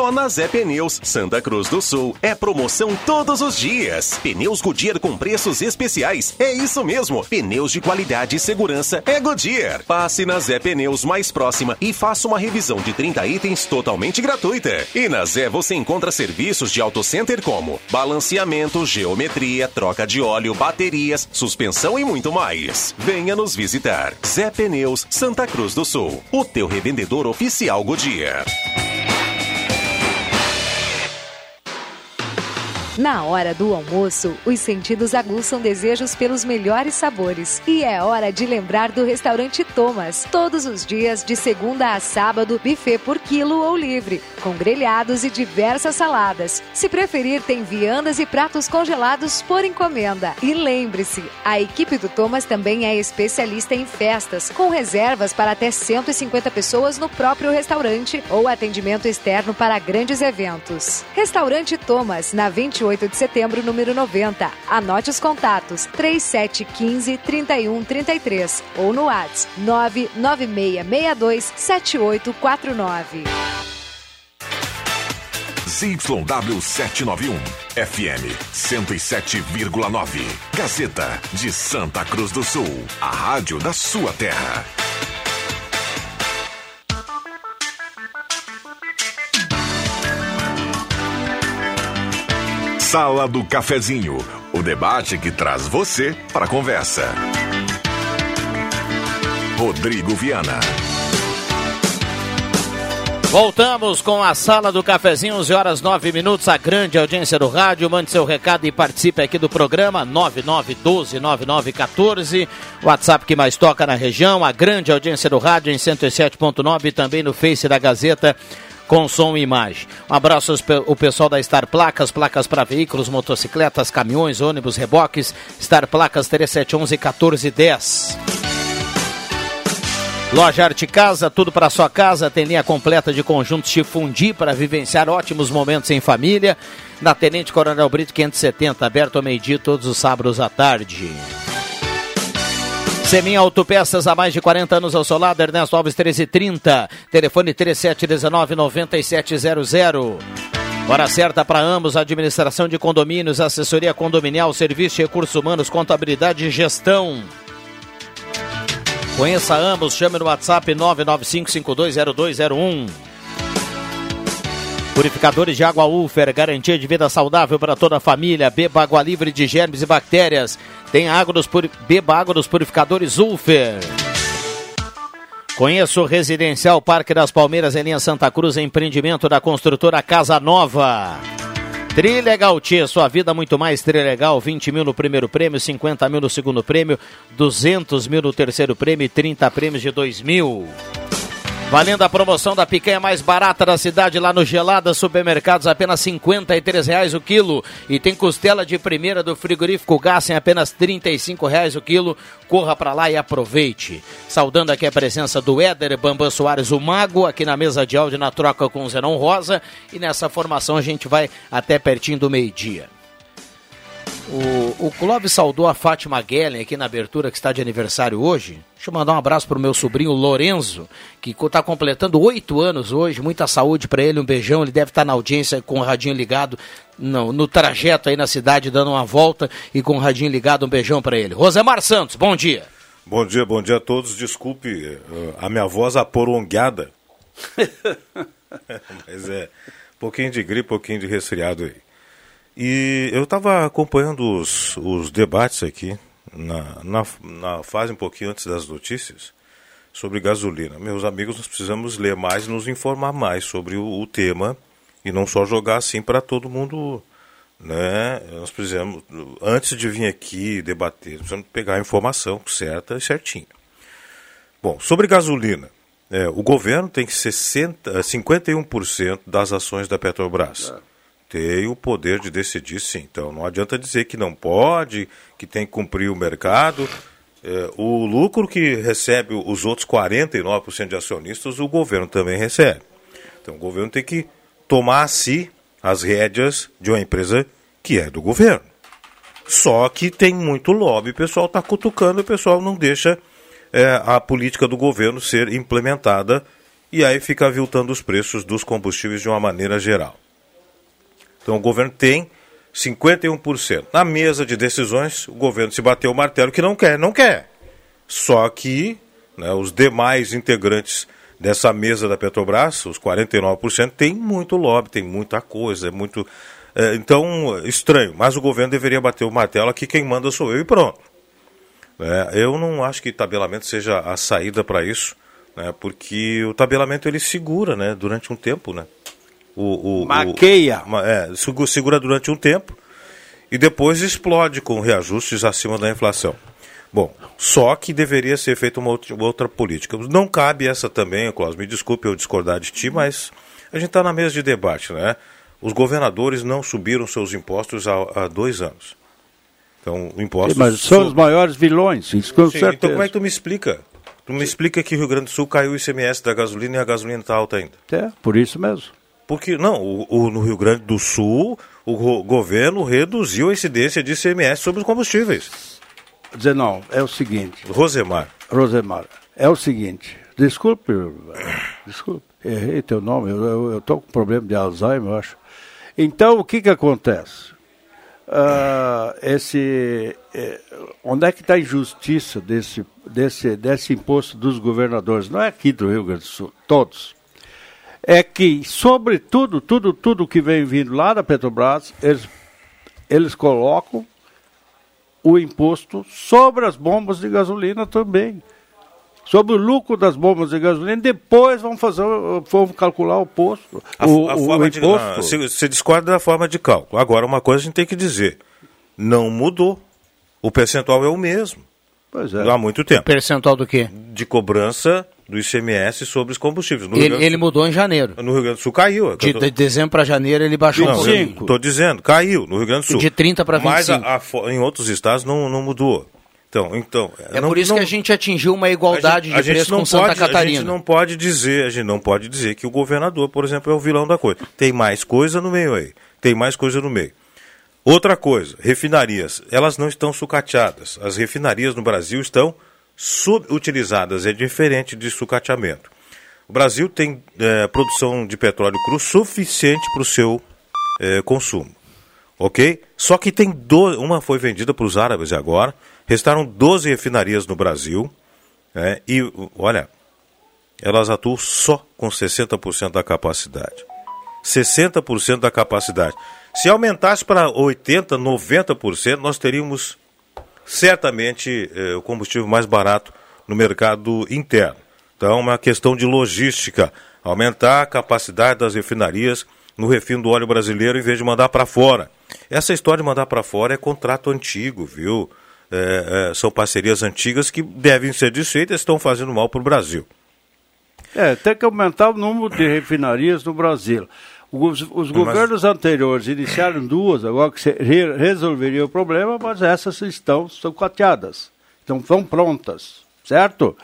Só na Zé Pneus, Santa Cruz do Sul. É promoção todos os dias. Pneus Goodyear com preços especiais. É isso mesmo. Pneus de qualidade e segurança é Goodyear. Passe na Zé Pneus mais próxima e faça uma revisão de 30 itens totalmente gratuita. E na Zé você encontra serviços de auto center como balanceamento, geometria, troca de óleo, baterias, suspensão e muito mais. Venha nos visitar. Zé Pneus, Santa Cruz do Sul. O teu revendedor oficial Goodyear. Na hora do almoço, os sentidos aguçam desejos pelos melhores sabores. E é hora de lembrar do restaurante Thomas. Todos os dias, de segunda a sábado, buffet por quilo ou livre, com grelhados e diversas saladas. Se preferir, tem viandas e pratos congelados por encomenda. E lembre-se, a equipe do Thomas também é especialista em festas, com reservas para até 150 pessoas no próprio restaurante ou atendimento externo para grandes eventos. Restaurante Thomas, na 28 de setembro, número 90. Anote os contatos: 3715 3133 ou no WhatsApp 99662 7849. ZYW 791, FM 107,9. Gazeta de Santa Cruz do Sul, a rádio da sua terra. Sala do Cafezinho, o debate que traz você para a conversa. Rodrigo Viana. Voltamos com a sala do cafezinho, 11 horas 9 minutos, a grande audiência do rádio. Mande seu recado e participe aqui do programa 99129914. WhatsApp que mais toca na região, a grande audiência do rádio em 107.9 e também no Face da Gazeta com som e imagem. Um abraço ao pessoal da Star Placas, placas para veículos, motocicletas, caminhões, ônibus, reboques. Star Placas 3711 1410. Loja Arte Casa, tudo para sua casa. Tem linha completa de conjuntos Chifundi para vivenciar ótimos momentos em família. Na Tenente Coronel Brito 570, aberto ao meio-dia todos os sábados à tarde. Semin Autopeças há mais de 40 anos ao seu lado, Ernesto Alves 1330, telefone 3719-9700. Hora certa para ambos, administração de condomínios, assessoria condominial, serviço de recursos humanos, contabilidade e gestão. Conheça ambos, chame no WhatsApp 995520201. Purificadores de água Ufer, garantia de vida saudável para toda a família. Beba água livre de germes e bactérias. Tem água dos puri... Beba água dos purificadores Ulfer. Conheça o Residencial Parque das Palmeiras em linha Santa Cruz, empreendimento da construtora Casa Nova. Trilegal Tia, sua vida muito mais Trilegal, 20 mil no primeiro prêmio, 50 mil no segundo prêmio, 200 mil no terceiro prêmio e 30 prêmios de 2 mil. Valendo a promoção da picanha mais barata da cidade lá no Gelada Supermercados, apenas R$ 53,00 o quilo. E tem costela de primeira do frigorífico Gás em apenas R$ 35,00 o quilo. Corra para lá e aproveite. Saudando aqui a presença do Éder Bambam Soares, o Mago, aqui na mesa de áudio na troca com o Zenon Rosa. E nessa formação a gente vai até pertinho do meio-dia. O, o Clóvis saudou a Fátima Guellen aqui na abertura, que está de aniversário hoje. Deixa eu mandar um abraço para o meu sobrinho Lorenzo, que está completando oito anos hoje. Muita saúde para ele, um beijão. Ele deve estar na audiência com o radinho ligado no, no trajeto aí na cidade, dando uma volta e com o radinho ligado. Um beijão para ele. Rosemar Santos, bom dia. Bom dia, bom dia a todos. Desculpe uh, a minha voz aporongueada. Mas é, pouquinho de gripe, pouquinho de resfriado aí. E eu estava acompanhando os, os debates aqui, na, na, na, fase um pouquinho antes das notícias, sobre gasolina. Meus amigos, nós precisamos ler mais e nos informar mais sobre o, o tema e não só jogar assim para todo mundo. Né? Nós precisamos, antes de vir aqui debater, precisamos pegar a informação certa e certinha. Bom, sobre gasolina. É, o governo tem que 60, 51% das ações da Petrobras. É tem o poder de decidir sim. Então não adianta dizer que não pode, que tem que cumprir o mercado. É, o lucro que recebe os outros 49% de acionistas, o governo também recebe. Então o governo tem que tomar a si as rédeas de uma empresa que é do governo. Só que tem muito lobby, o pessoal está cutucando, o pessoal não deixa é, a política do governo ser implementada e aí fica aviltando os preços dos combustíveis de uma maneira geral. Então o governo tem 51%. Na mesa de decisões, o governo se bateu o martelo que não quer, não quer. Só que né, os demais integrantes dessa mesa da Petrobras, os 49%, tem muito lobby, tem muita coisa, é muito. É, então, estranho, mas o governo deveria bater o martelo aqui, quem manda sou eu e pronto. É, eu não acho que tabelamento seja a saída para isso, né, porque o tabelamento ele segura né, durante um tempo, né? O, o maqueia. O, é, segura durante um tempo e depois explode com reajustes acima da inflação. Bom, só que deveria ser feita uma outra, outra política. Não cabe essa também, Cláudio, me desculpe eu discordar de ti, mas a gente está na mesa de debate, né? Os governadores não subiram seus impostos há, há dois anos. Então, o imposto. mas são os maiores vilões, isso com Sim, certeza. Então, como é que tu me explica? Tu me explica que o Rio Grande do Sul caiu o ICMS da gasolina e a gasolina está alta ainda. É, por isso mesmo. Porque, não, o, o, no Rio Grande do Sul, o go governo reduziu a incidência de ICMS sobre os combustíveis. Dizer, não, é o seguinte. Rosemar. Rosemar, é o seguinte. Desculpe, desculpe, errei teu nome, eu estou com problema de Alzheimer, eu acho. Então, o que que acontece? Uh, esse, eh, onde é que está a injustiça desse, desse, desse imposto dos governadores? Não é aqui do Rio Grande do Sul, todos é que, sobretudo, tudo, tudo que vem vindo lá da Petrobras, eles, eles colocam o imposto sobre as bombas de gasolina também. Sobre o lucro das bombas de gasolina, depois vão fazer, vão calcular o posto. A, o, a o imposto. De, você discorda da forma de cálculo. Agora, uma coisa a gente tem que dizer: não mudou. O percentual é o mesmo. Pois é. Há muito tempo. O percentual do quê? De cobrança do ICMS sobre os combustíveis. Ele, ele, mudou em janeiro. No Rio Grande do Sul caiu. De, de dezembro para janeiro ele baixou não, um pouquinho. Estou dizendo, caiu no Rio Grande do Sul. De 30 para 25. Mas a, a, em outros estados não, não mudou. Então, então, é não, por isso não, que a gente atingiu uma igualdade gente, de preço com Santa pode, Catarina. A gente não pode dizer, a gente não pode dizer que o governador, por exemplo, é o vilão da coisa. Tem mais coisa no meio aí. Tem mais coisa no meio. Outra coisa, refinarias, elas não estão sucateadas. As refinarias no Brasil estão subutilizadas, é diferente de sucateamento. O Brasil tem é, produção de petróleo cru suficiente para o seu é, consumo, ok? Só que tem do... uma foi vendida para os árabes agora, restaram 12 refinarias no Brasil, é, e olha, elas atuam só com 60% da capacidade. 60% da capacidade. Se aumentasse para 80%, 90%, nós teríamos certamente eh, o combustível mais barato no mercado interno. Então, é uma questão de logística. Aumentar a capacidade das refinarias no refino do óleo brasileiro em vez de mandar para fora. Essa história de mandar para fora é contrato antigo, viu? É, é, são parcerias antigas que devem ser desfeitas estão fazendo mal para o Brasil. É, tem que aumentar o número de refinarias no Brasil. Os, os governos anteriores iniciaram duas, agora que re, resolveria o problema, mas essas estão, estão cateadas, então estão prontas, certo?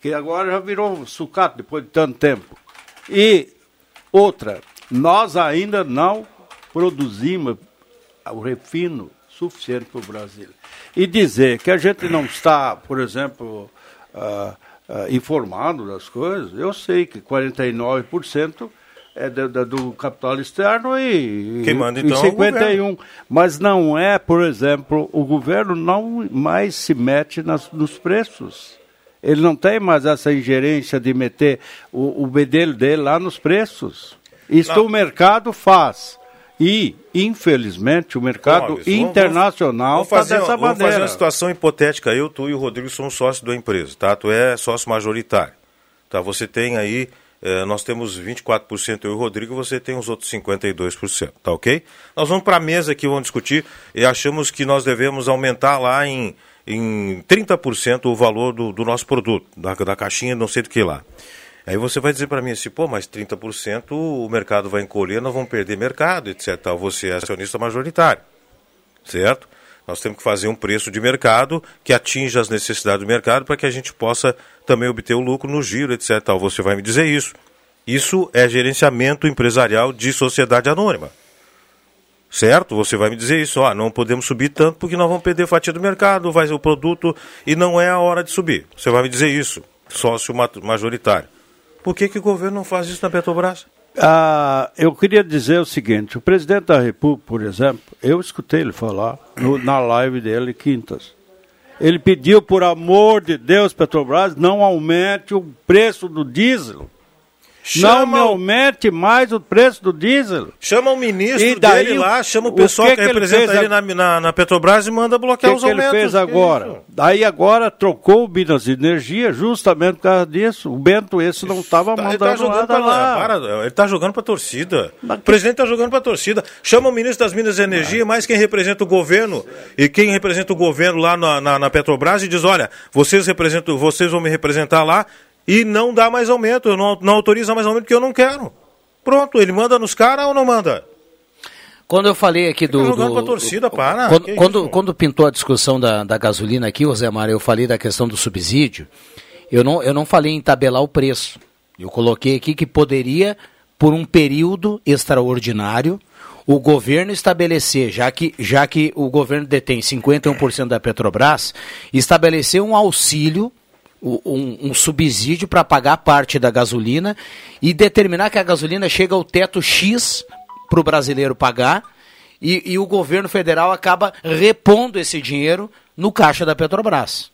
Que agora já virou sucato depois de tanto tempo. E outra, nós ainda não produzimos o refino suficiente para o Brasil. E dizer que a gente não está, por exemplo, uh, uh, informado das coisas, eu sei que 49% é do, do, capital externo e, Quem manda, então, e 51. Mas não é, por exemplo, o governo não mais se mete nas, nos preços. Ele não tem mais essa ingerência de meter o, o bedelho dele lá nos preços. Isso não. o mercado faz. E, infelizmente, o mercado internacional está dessa maneira. Vamos fazer uma situação hipotética. Eu, tu e o Rodrigo somos sócios da empresa, tá? Tu é sócio majoritário. Tá? Você tem aí é, nós temos 24% eu e o Rodrigo, você tem os outros 52%, tá ok? Nós vamos para a mesa aqui, vamos discutir e achamos que nós devemos aumentar lá em, em 30% o valor do, do nosso produto, da, da caixinha, não sei do que lá. Aí você vai dizer para mim assim, pô, mas 30% o mercado vai encolher, nós vamos perder mercado, etc. Você é acionista majoritário, certo? Nós temos que fazer um preço de mercado que atinja as necessidades do mercado para que a gente possa também obter o lucro no giro, etc. Tal. Você vai me dizer isso. Isso é gerenciamento empresarial de sociedade anônima. Certo? Você vai me dizer isso. Ah, não podemos subir tanto porque nós vamos perder fatia do mercado, vai o produto e não é a hora de subir. Você vai me dizer isso, sócio majoritário. Por que, que o governo não faz isso na Petrobras? Ah, eu queria dizer o seguinte: o presidente da República, por exemplo, eu escutei ele falar no, na live dele quintas. Ele pediu, por amor de Deus, Petrobras, não aumente o preço do diesel. Chama não me aumente mais o preço do diesel. Chama o ministro e daí, dele lá, chama o pessoal o que, que, que representa ele, ele na, na, na, Petrobras e manda bloquear que os aumentos. O que ele fez agora? Daí agora trocou o Minas de Energia justamente por causa disso. O Bento esse não estava tá, mandando ele tá jogando nada lá. Para, ele está jogando para a torcida. Mas o presidente está jogando para a torcida. Chama o ministro das Minas de Energia, mais quem representa o governo e quem representa o governo lá na, na, na Petrobras e diz, olha, vocês representam, vocês vão me representar lá e não dá mais aumento, não, não autoriza mais aumento porque eu não quero. Pronto, ele manda nos caras ou não manda? Quando eu falei aqui do. Jogando do, torcida, para. Quando, quando, quando, pintou a discussão da, da gasolina aqui, José Mário, eu falei da questão do subsídio. Eu não, eu não falei em tabelar o preço. Eu coloquei aqui que poderia, por um período extraordinário, o governo estabelecer, já que, já que o governo detém 51% da Petrobras, estabelecer um auxílio um, um subsídio para pagar parte da gasolina e determinar que a gasolina chega ao teto X para o brasileiro pagar e, e o governo federal acaba repondo esse dinheiro no caixa da Petrobras.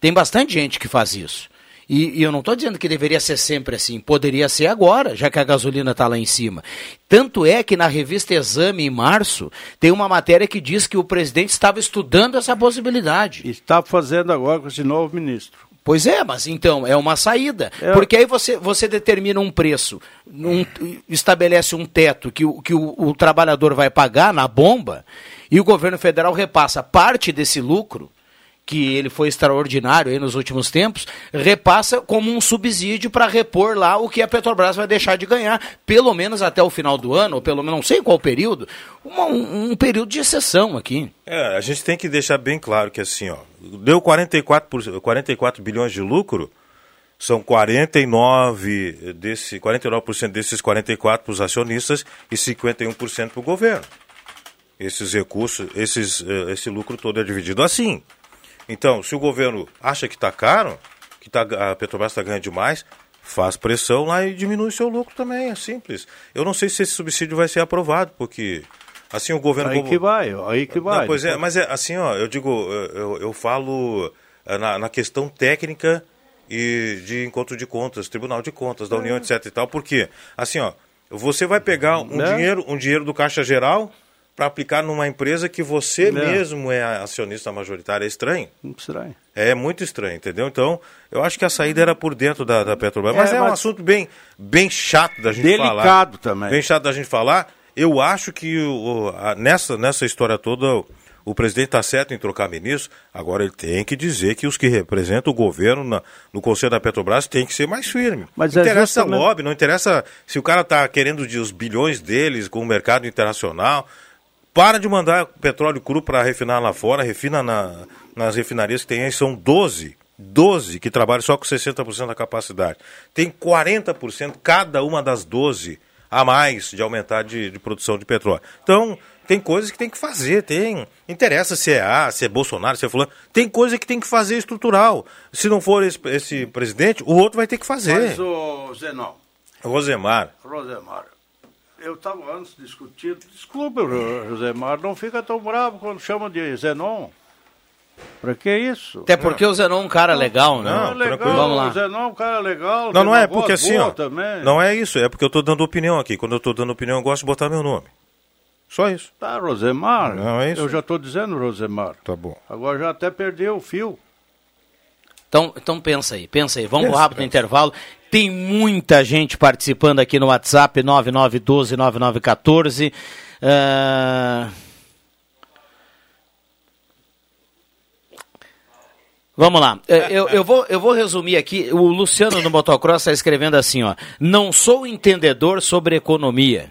Tem bastante gente que faz isso. E, e, eu não estou dizendo que deveria ser sempre assim, poderia ser agora, já que a gasolina está lá em cima. Tanto é que na revista Exame, em março, tem uma matéria que diz que o presidente estava estudando essa possibilidade. Está fazendo agora com esse novo ministro. Pois é, mas então é uma saída. É. Porque aí você, você determina um preço, um, estabelece um teto que, o, que o, o trabalhador vai pagar na bomba e o governo federal repassa parte desse lucro que ele foi extraordinário aí nos últimos tempos, repassa como um subsídio para repor lá o que a Petrobras vai deixar de ganhar, pelo menos até o final do ano, ou pelo menos não sei qual período, uma, um, um, período de exceção aqui. É, a gente tem que deixar bem claro que assim, ó, deu 44, 44 bilhões de lucro, são 49 desse 49% desses 44 para os acionistas e 51% para o governo. Esses recursos, esses, eh, esse lucro todo é dividido assim. Então, se o governo acha que está caro, que tá, a Petrobras está ganhando demais, faz pressão lá e diminui seu lucro também, é simples. Eu não sei se esse subsídio vai ser aprovado, porque assim o governo... Aí que vai, aí que vai. Não, pois é, mas é assim, ó, eu digo, eu, eu, falo eh, na, na questão técnica e de encontro de contas, Tribunal de Contas, da União, etc e tal, porque, assim, ó, você vai pegar um, Né? dinheiro, um dinheiro do Caixa Geral para aplicar numa empresa que você Né? mesmo é acionista majoritário. É estranho. Estranho. É muito estranho, entendeu? Então, eu acho que a saída era por dentro da, da Petrobras. É, Mas é, um mas- assunto bem, bem chato da gente falar. Delicado também. Bem chato da gente falar. Eu acho que o, a- nessa, nessa história toda, o, o presidente está certo em trocar ministro. Agora, ele tem que dizer que os que representam o governo na- no Conselho da Petrobras têm que ser mais firmes. Mas não é interessa justamente- lobby, não interessa se o cara está querendo os bilhões deles com o mercado internacional. Para de mandar petróleo cru para refinar lá fora, refina na- nas refinarias que tem aí, são 12. 12 que trabalham só com 60% da capacidade. Tem 40% cada uma das 12 a mais de aumentar de, de produção de petróleo. Então, tem coisas que tem que fazer, tem. Interessa se é A, se é Bolsonaro, se é fulano. Tem coisa que tem que fazer estrutural. Se não for esse, esse presidente, o outro vai ter que fazer. Mas o Zenon, Rosemar. Rosemar, eu estava antes discutindo. Desculpe, Rosemar, não fica tão bravo quando chama de Zenon. Pra que isso? Até porque o Zenon é um cara legal, né? Não, legal, Vamos lá. o Zenon é um cara legal. Não, não é porque assim, boa ó. Também. Não é isso, é porque eu tô dando opinião aqui. Quando eu tô dando opinião, eu gosto de botar meu nome. Só isso. Tá, Rosemar. Não, é isso. Eu já estou dizendo, Rosemar. Tá bom. Agora já até perdeu o fio. Então, então pensa aí, pensa aí. Vamos Pensa, rápido intervalo. Tem muita gente participando aqui no WhatsApp 99129914. Ah, Vamos lá. Eu, eu, vou, eu vou resumir aqui. O Luciano no Motocross está escrevendo assim, ó. Não sou entendedor sobre economia.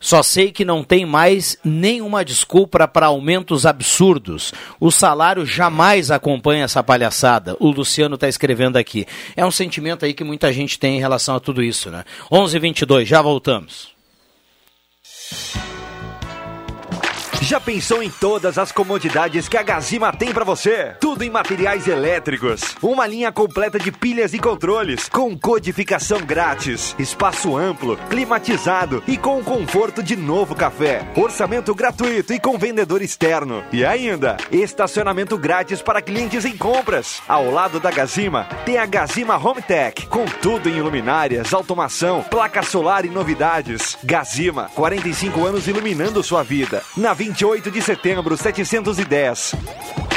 Só sei que não tem mais nenhuma desculpa para aumentos absurdos. O salário jamais acompanha essa palhaçada. O Luciano está escrevendo aqui. É um sentimento aí que muita gente tem em relação a tudo isso, né? 11:22, já voltamos. Já pensou em todas as comodidades que a Gazima tem pra você? Tudo em materiais elétricos. Uma linha completa de pilhas e controles, com codificação grátis, espaço amplo, climatizado e com o conforto de novo café. Orçamento gratuito e com vendedor externo. E ainda, estacionamento grátis para clientes em compras. Ao lado da Gazima, tem a Gazima Home Tech, com tudo em luminárias, automação, placa solar e novidades. Gazima, 45 anos iluminando sua vida. Na 28 de setembro, 710.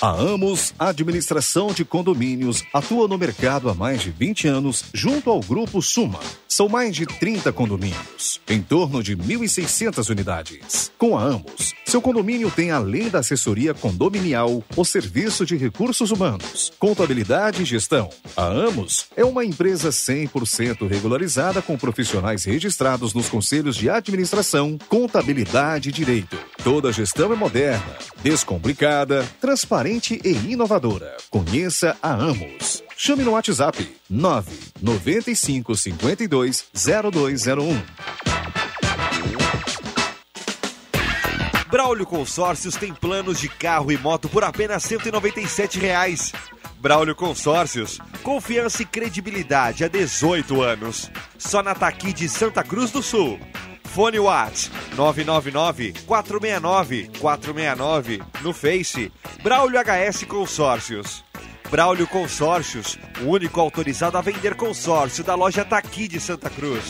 A Amos Administração de Condomínios atua no mercado há mais de 20 anos junto ao Grupo Suma. São mais de 30 condomínios, em torno de 1.600 unidades. Com a Amos, seu condomínio tem além da assessoria condominial, o serviço de recursos humanos, contabilidade e gestão. A Amos é uma empresa 100% regularizada com profissionais registrados nos conselhos de administração, contabilidade e direito. Toda a gestão é moderna, descomplicada, transparente e inovadora. Conheça a Amos. Chame no WhatsApp 995 52 0201. Braulio Consórcios tem planos de carro e moto por apenas 197 reais. Braulio Consórcios, confiança e credibilidade há 18 anos. Só na Taqui de Santa Cruz do Sul. Fone Whats 999-469-469 no Face. Braulio HS Consórcios. Braulio Consórcios, o único autorizado a vender consórcio da loja Taqui de Santa Cruz.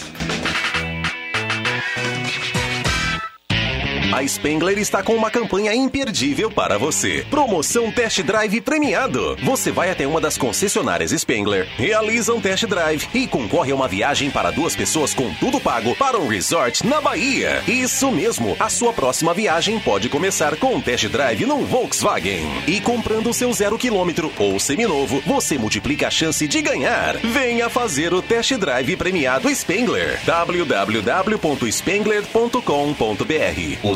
A Spengler está com uma campanha imperdível para você. Promoção Test Drive premiado. Você vai até uma das concessionárias Spengler, realiza um test drive e concorre a uma viagem para duas pessoas com tudo pago para um resort na Bahia. Isso mesmo, a sua próxima viagem pode começar com um test drive num Volkswagen. E comprando seu zero quilômetro ou seminovo, você multiplica a chance de ganhar. Venha fazer o test drive premiado Spengler. www.spengler.com.br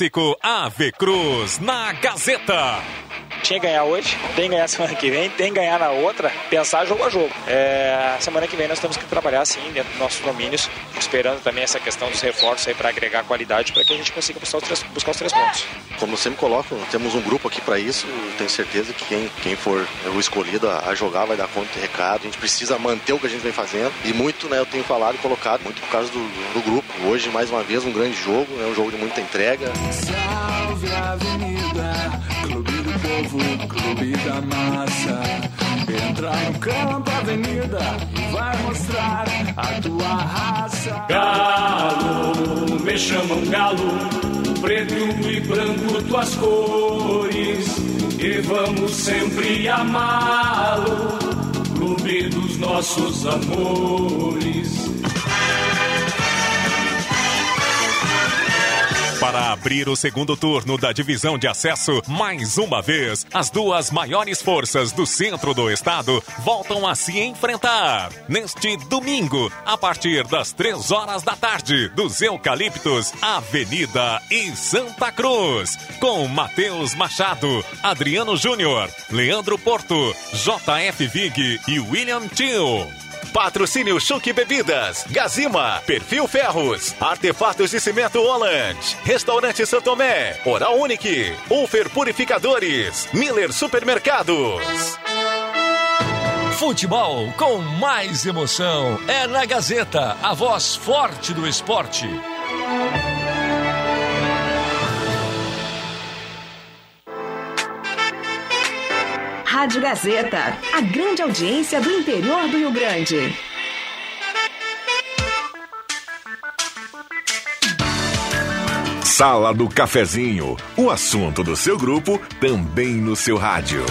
Clássico Ave Cruz na Gazeta. Tinha que ganhar hoje, tem que ganhar semana que vem, tem que ganhar na outra, pensar jogo a jogo. É, semana que vem nós temos que trabalhar sim dentro dos nossos domínios, esperando também essa questão dos reforços aí para agregar qualidade para que a gente consiga buscar os, três, buscar os três pontos. Como eu sempre coloco, temos um grupo aqui para isso. Tenho certeza que quem, quem for o escolhido a, a jogar vai dar conta do recado. A gente precisa manter o que a gente vem fazendo e muito, né? Eu tenho falado e colocado muito por causa do, do, grupo. Hoje mais uma vez um grande jogo, é um jogo de muita entrega. Salve a Avenida, Clube do Povo, Clube da Massa. Entra no campo, Avenida, e vai mostrar a tua raça. Galo, me chamam galo, preto e branco tuas cores, e vamos sempre amá-lo, clube dos nossos amores. Para abrir o segundo turno da divisão de acesso, mais uma vez, as duas maiores forças do centro do estado voltam a se enfrentar. Neste domingo, a partir das três horas da tarde, dos Eucaliptos, Avenida e Santa Cruz. Com Matheus Machado, Adriano Júnior, Leandro Porto, JF Vig e William Tio. Patrocínio Chuque Bebidas, Gazima, Perfil Ferros, Artefatos de Cimento Holland, Restaurante Santomé, Oral Unique, Ufer Purificadores, Miller Supermercados. Futebol com mais emoção é na Gazeta, a voz forte do esporte. Rádio Gazeta, a grande audiência do interior do Rio Grande. Sala do Cafezinho, o assunto do seu grupo também no seu rádio.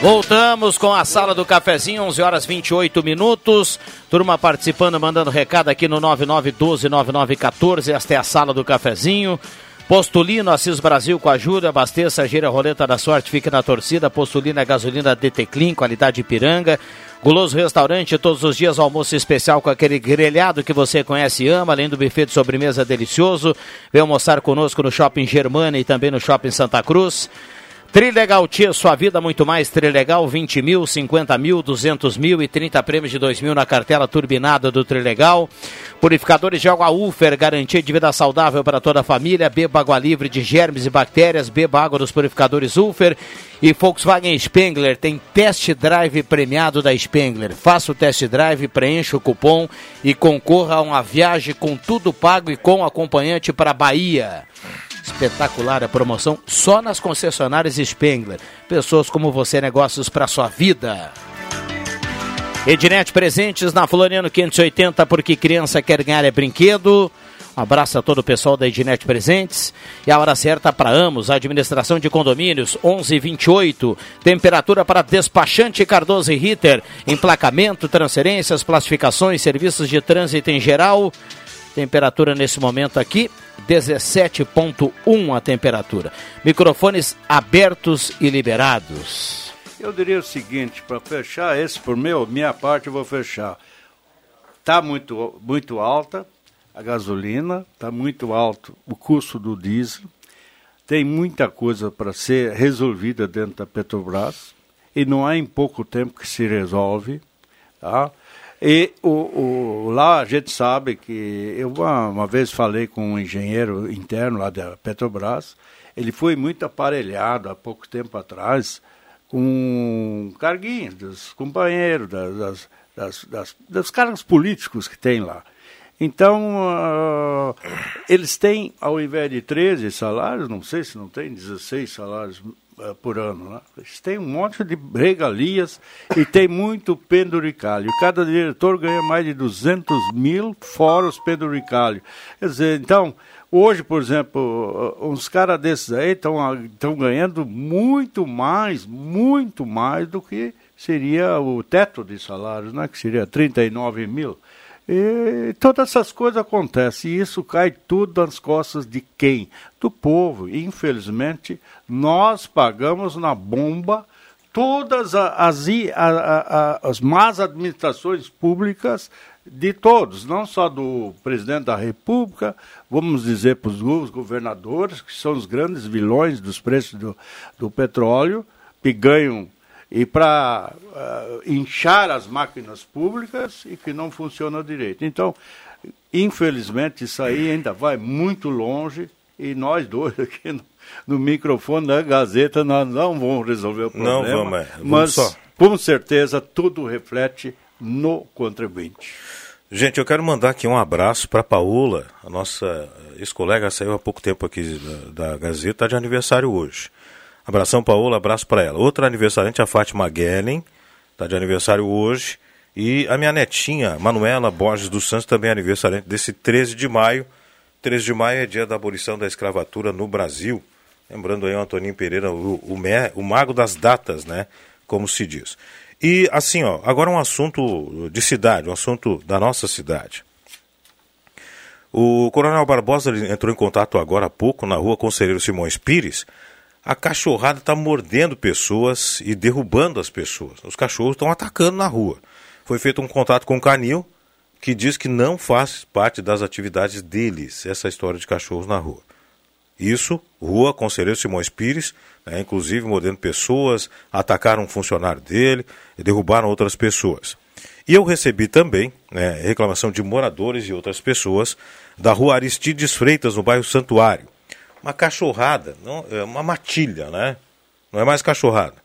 Voltamos com a sala do cafezinho, 11 horas 28 minutos. Turma participando, mandando recado aqui no 99129914. Esta é a sala do cafezinho. Postulino, Assis Brasil com ajuda, abasteça, gira a roleta da sorte, fica na torcida. Postulina, gasolina DT Clean, qualidade Ipiranga. Guloso Restaurante, todos os dias almoço especial com aquele grelhado que você conhece e ama, além do buffet de sobremesa delicioso. Vem almoçar conosco no Shopping Germana e também no Shopping Santa Cruz. Trilegal Tia, sua vida muito mais. Trilegal, 20 mil, 50 mil, 200 mil e 30 prêmios de 2 mil na cartela turbinada do Trilegal. Purificadores de água Ufer, garantia de vida saudável para toda a família. Beba água livre de germes e bactérias. Beba água dos purificadores Ufer. E Volkswagen Spengler tem test drive premiado da Spengler. Faça o test drive, preencha o cupom e concorra a uma viagem com tudo pago e com acompanhante para Bahia. Espetacular a promoção só nas concessionárias Spengler. Pessoas como você, negócios para sua vida. Ednet Presentes na Floriano 580, porque criança quer ganhar é brinquedo. Um abraço a todo o pessoal da Ednet Presentes. E a hora certa para Amos, administração de condomínios, 11:28. Temperatura para despachante Cardoso e Ritter. Emplacamento, transferências, classificações, serviços de trânsito em geral. Temperatura nesse momento aqui, 17.1 a temperatura. Microfones abertos e liberados. Eu diria o seguinte, para fechar esse por meu, minha parte eu vou fechar. Está muito, muito alta a gasolina, está muito alto o custo do diesel, tem muita coisa para ser resolvida dentro da Petrobras e não é em pouco tempo que se resolve. Tá? E o, o, lá a gente sabe que eu uma, uma, vez falei com um engenheiro interno lá da Petrobras, ele foi muito aparelhado há pouco tempo atrás com carguinhos dos companheiros, das, das, das, das, cargos políticos que tem lá. Então, uh, eles têm, ao invés de 13 salários, não sei se não tem 16 salários por ano, né? têm um monte de regalias e tem muito penduricalho. Cada diretor ganha mais de 200 mil fora os penduricalhos. Quer dizer, então, hoje, por exemplo, uh, uns caras desses aí estão ganhando muito mais, muito mais do que seria o teto de salários, né? que seria 39 mil. E todas essas coisas acontecem e isso cai tudo nas costas de quem? Do povo. Infelizmente, nós pagamos na bomba todas as, as, as más administrações públicas de todos, não só do presidente da República, vamos dizer para os governadores, que são os grandes vilões dos preços do, do petróleo, que ganham e para uh, inchar as máquinas públicas e que não funciona direito. Então, infelizmente, isso aí ainda vai muito longe e nós dois aqui no, no microfone da Gazeta nós não vamos resolver o problema. Não vamos, é. mas só. com certeza tudo reflete no contribuinte. Gente, eu quero mandar aqui um abraço para Paula, a nossa ex-colega saiu há pouco tempo aqui da, da Gazeta, de aniversário hoje. Abração, Paola, abraço para ela. Outra aniversariante, a Fátima Guellen, está de aniversário hoje. E a minha netinha, Manuela Borges dos Santos, também é aniversariante desse 13 de maio. 13 de maio é dia da abolição da escravatura no Brasil. Lembrando aí o Antoninho Pereira, o, o, o mago das datas, né? Como se diz. E assim, ó, agora um assunto de cidade, um assunto da nossa cidade. O Coronel Barbosa entrou em contato agora há pouco na rua Conselheiro Simões Pires a cachorrada está mordendo pessoas e derrubando as pessoas. Os cachorros estão atacando na rua. Foi feito um contato com o Canil, que diz que não faz parte das atividades deles essa história de cachorros na rua. Isso, rua Conselheiro Simões Pires, né, inclusive mordendo pessoas, atacaram um funcionário dele derrubaram outras pessoas. E eu recebi também né, reclamação de moradores e outras pessoas da rua Aristides Freitas, no bairro Santuário uma cachorrada, não, é uma matilha, né? Não é mais cachorrada.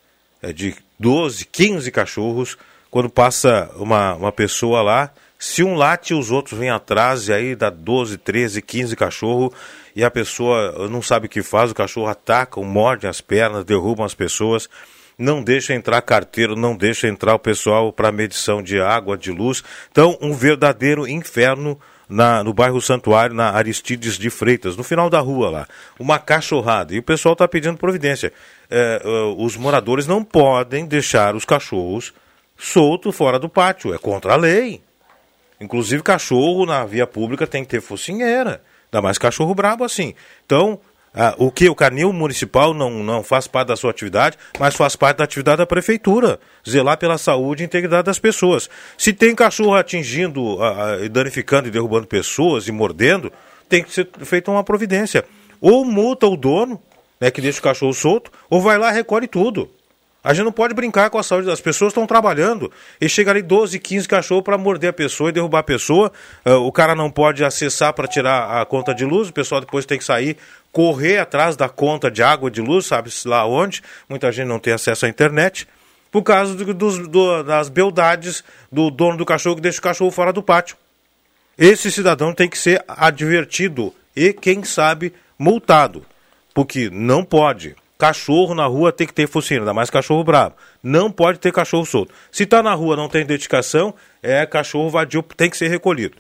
É de 12, 15 cachorros. Quando passa uma, uma pessoa lá, se um late, os outros vêm atrás, e aí dá 12, 13, 15 cachorros, e a pessoa não sabe o que faz, o cachorro ataca, morde as pernas, derruba as pessoas, não deixa entrar carteiro, não deixa entrar o pessoal para medição de água, de luz. Então, um verdadeiro inferno na, no bairro Santuário, na Aristides de Freitas, no final da rua lá. Uma cachorrada. E o pessoal está pedindo providência. É, uh, os moradores não podem deixar os cachorros soltos fora do pátio. É contra a lei. Inclusive, cachorro na via pública tem que ter focinheira. Ainda mais cachorro brabo assim. Então, ah, o que? O canil municipal não, não faz parte da sua atividade, mas faz parte da atividade da prefeitura. Zelar pela saúde e integridade das pessoas. Se tem cachorro atingindo, ah, ah, danificando e derrubando pessoas e mordendo, tem que ser feita uma providência. Ou multa o dono, né, que deixa o cachorro solto, ou vai lá e recolhe tudo. A gente não pode brincar com a saúde das pessoas, estão trabalhando. E chega ali 12, 15 cachorros para morder a pessoa e derrubar a pessoa. Uh, o cara não pode acessar para tirar a conta de luz, o pessoal depois tem que sair, correr atrás da conta de água de luz, sabe-se lá onde. Muita gente não tem acesso à internet. Por causa do, do, das beldades do dono do cachorro que deixa o cachorro fora do pátio. Esse cidadão tem que ser advertido e, quem sabe, multado. Porque não pode Cachorro na rua tem que ter focinho, ainda mais cachorro bravo. Não pode ter cachorro solto. Se está na rua não tem identificação, é cachorro vadio, tem que ser recolhido.